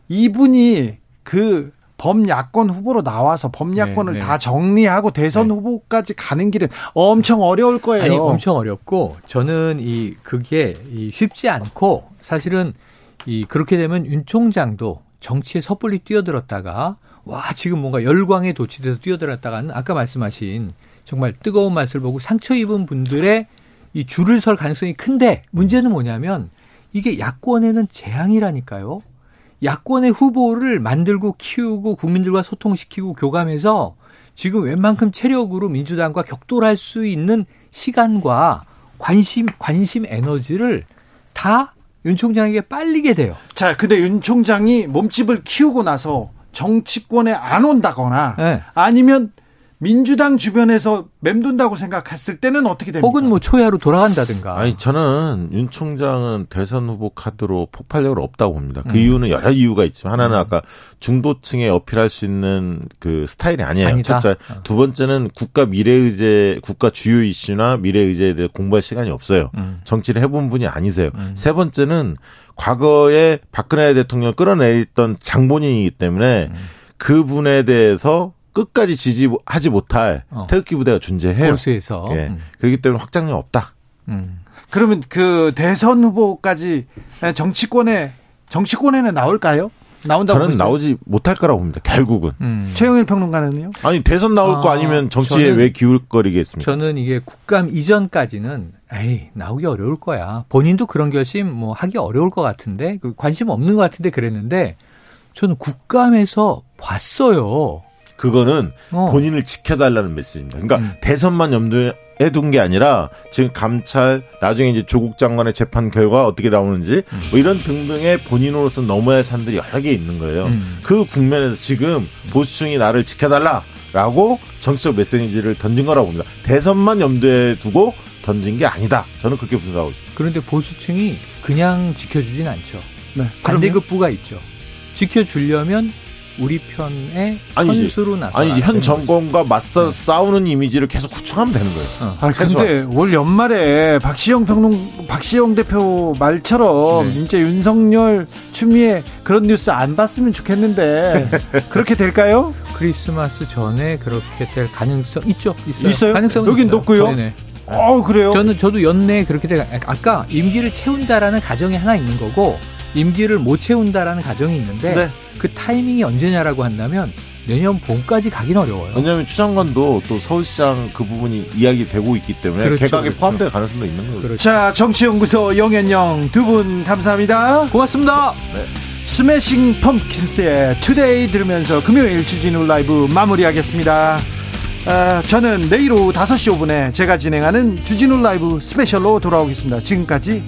A: 이분이 그 범야권 후보로 나와서 범야권을
E: 네, 네.
A: 다 정리하고 대선
E: 네.
A: 후보까지 가는 길은 엄청 어려울 거예요.
E: 아니 엄청 어렵고 저는 이 그게 이 쉽지 않고 사실은 이 그렇게 되면 윤 총장도 정치에 섣불리 뛰어들었다가 와 지금 뭔가 열광에 도취돼서 뛰어들었다가는 아까 말씀하신 정말 뜨거운 맛을 보고 상처 입은 분들의 이 줄을 설 가능성이 큰데 문제는 뭐냐면 이게 야권에는 재앙이라니까요. 야권의 후보를 만들고 키우고 국민들과 소통시키고 교감해서 지금 웬만큼 체력으로 민주당과 격돌할 수 있는 시간과 관심 관심 에너지를 다 윤 총장에게 빨리게 돼요.
A: 자, 근데 윤 총장이 몸집을 키우고 나서 정치권에 안 온다거나
E: 네.
A: 아니면 민주당 주변에서 맴돈다고 생각했을 때는 어떻게 됩니까?
E: 혹은 뭐 초야로 돌아간다든가.
D: 아니 저는 윤 총장은 대선 후보 카드로 폭발력은 없다고 봅니다. 그
E: 음.
D: 이유는 여러 이유가 있지만 하나는 아까 중도층에 어필할 수 있는 그 스타일이 아니에요.
E: 아니다.
D: 첫째, 두 번째는 국가 미래 의제, 국가 주요 이슈나 미래 의제에 대해 공부할 시간이 없어요.
E: 음.
D: 정치를 해본 분이 아니세요. 세 번째는 과거에 박근혜 대통령 끌어내렸던 장본인이기 때문에
E: 음.
D: 그분에 대해서 끝까지 지지하지 못할
E: 어.
D: 태극기 부대가 존재해요.
E: 보수에서.
D: 예.
E: 음.
D: 그렇기 때문에 확장력 없다.
E: 음.
A: 그러면 그 대선 후보까지 정치권에 정치권에는 나올까요? 나온다고
D: 저는
A: 보세요?
D: 나오지 못할 거라고 봅니다. 결국은.
E: 음.
A: 최영일 평론가는요?
D: 아니 대선 나올 거
E: 아,
D: 아니면 정치에
E: 저는-
D: 왜 기울거리겠습니까?
E: 저는 이게 국감 이전까지는 에이 나오기 어려울 거야. 본인도 그런 결심 뭐 하기 어려울 것 같은데 그 관심 없는 것 같은데 그랬는데 저는 국감에서 봤어요.
D: 그거는
E: 어.
D: 본인을 지켜달라는 메시지입니다. 그러니까
E: 음.
D: 대선만 염두에 둔게 아니라 지금 감찰 나중에 이제 조국 장관의 재판 결과 어떻게 나오는지 뭐 이런 등등의 본인으로서 넘어야 할 산들이 여러 개 있는 거예요.
E: 음.
D: 그 국면에서 지금 보수층이 나를 지켜달라라고 정치적 메시지를 던진 거라고 봅니다. 대선만 염두에 두고 던진 게 아니다. 저는 그렇게 분석하고 있습니다.
E: 그런데 보수층이 그냥 지켜주진 않죠.
A: 네.
E: 반대급부가 있죠. 지켜주려면 우리 편의
D: 아니지.
E: 선수로 나서
D: 아니 현 정권과 맞서 싸우는 이미지를 계속 구축하면 되는 거예요.
E: 어.
A: 아 근데 올 연말에 박시영 평론 박시영 대표 말처럼
E: 네.
A: 이제 윤석열 추미애 그런 뉴스 안 봤으면 좋겠는데 그렇게 될까요?
E: 크리스마스 전에 그렇게 될 가능성 있죠. 있어요.
A: 있어요?
E: 가능성은
A: 여긴
E: 있어요.
A: 높고요?
E: 네네.
A: 어 그래요?
E: 저는 저도 연내에 그렇게 될 아까 임기를 채운다라는 가정이 하나 있는 거고 임기를 못 채운다라는 가정이 있는데
A: 네.
E: 그 타이밍이 언제냐라고 한다면 내년 봄까지 가긴 어려워요.
D: 왜냐하면 추 장관도 또 서울시장 그 부분이 이야기되고 있기 때문에
E: 그렇죠,
D: 개각에
E: 그렇죠.
D: 포함될 가능성도 있는 거죠.
E: 그렇죠.
A: 자 정치연구소 영현영 두 분 감사합니다.
E: 고맙습니다.
A: Smashing Pumpkins의 Today 들으면서 금요일 주진우 라이브 마무리하겠습니다. 아, 저는 내일 오후 5시 5분에 제가 진행하는 주진우 라이브 스페셜로 돌아오겠습니다. 지금까지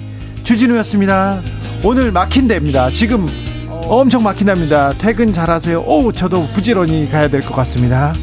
A: 주진우였습니다. 오늘 막힌 데입니다. 지금 엄청 막힌답니다. 퇴근 잘하세요. 오, 저도 부지런히 가야 될 것 같습니다.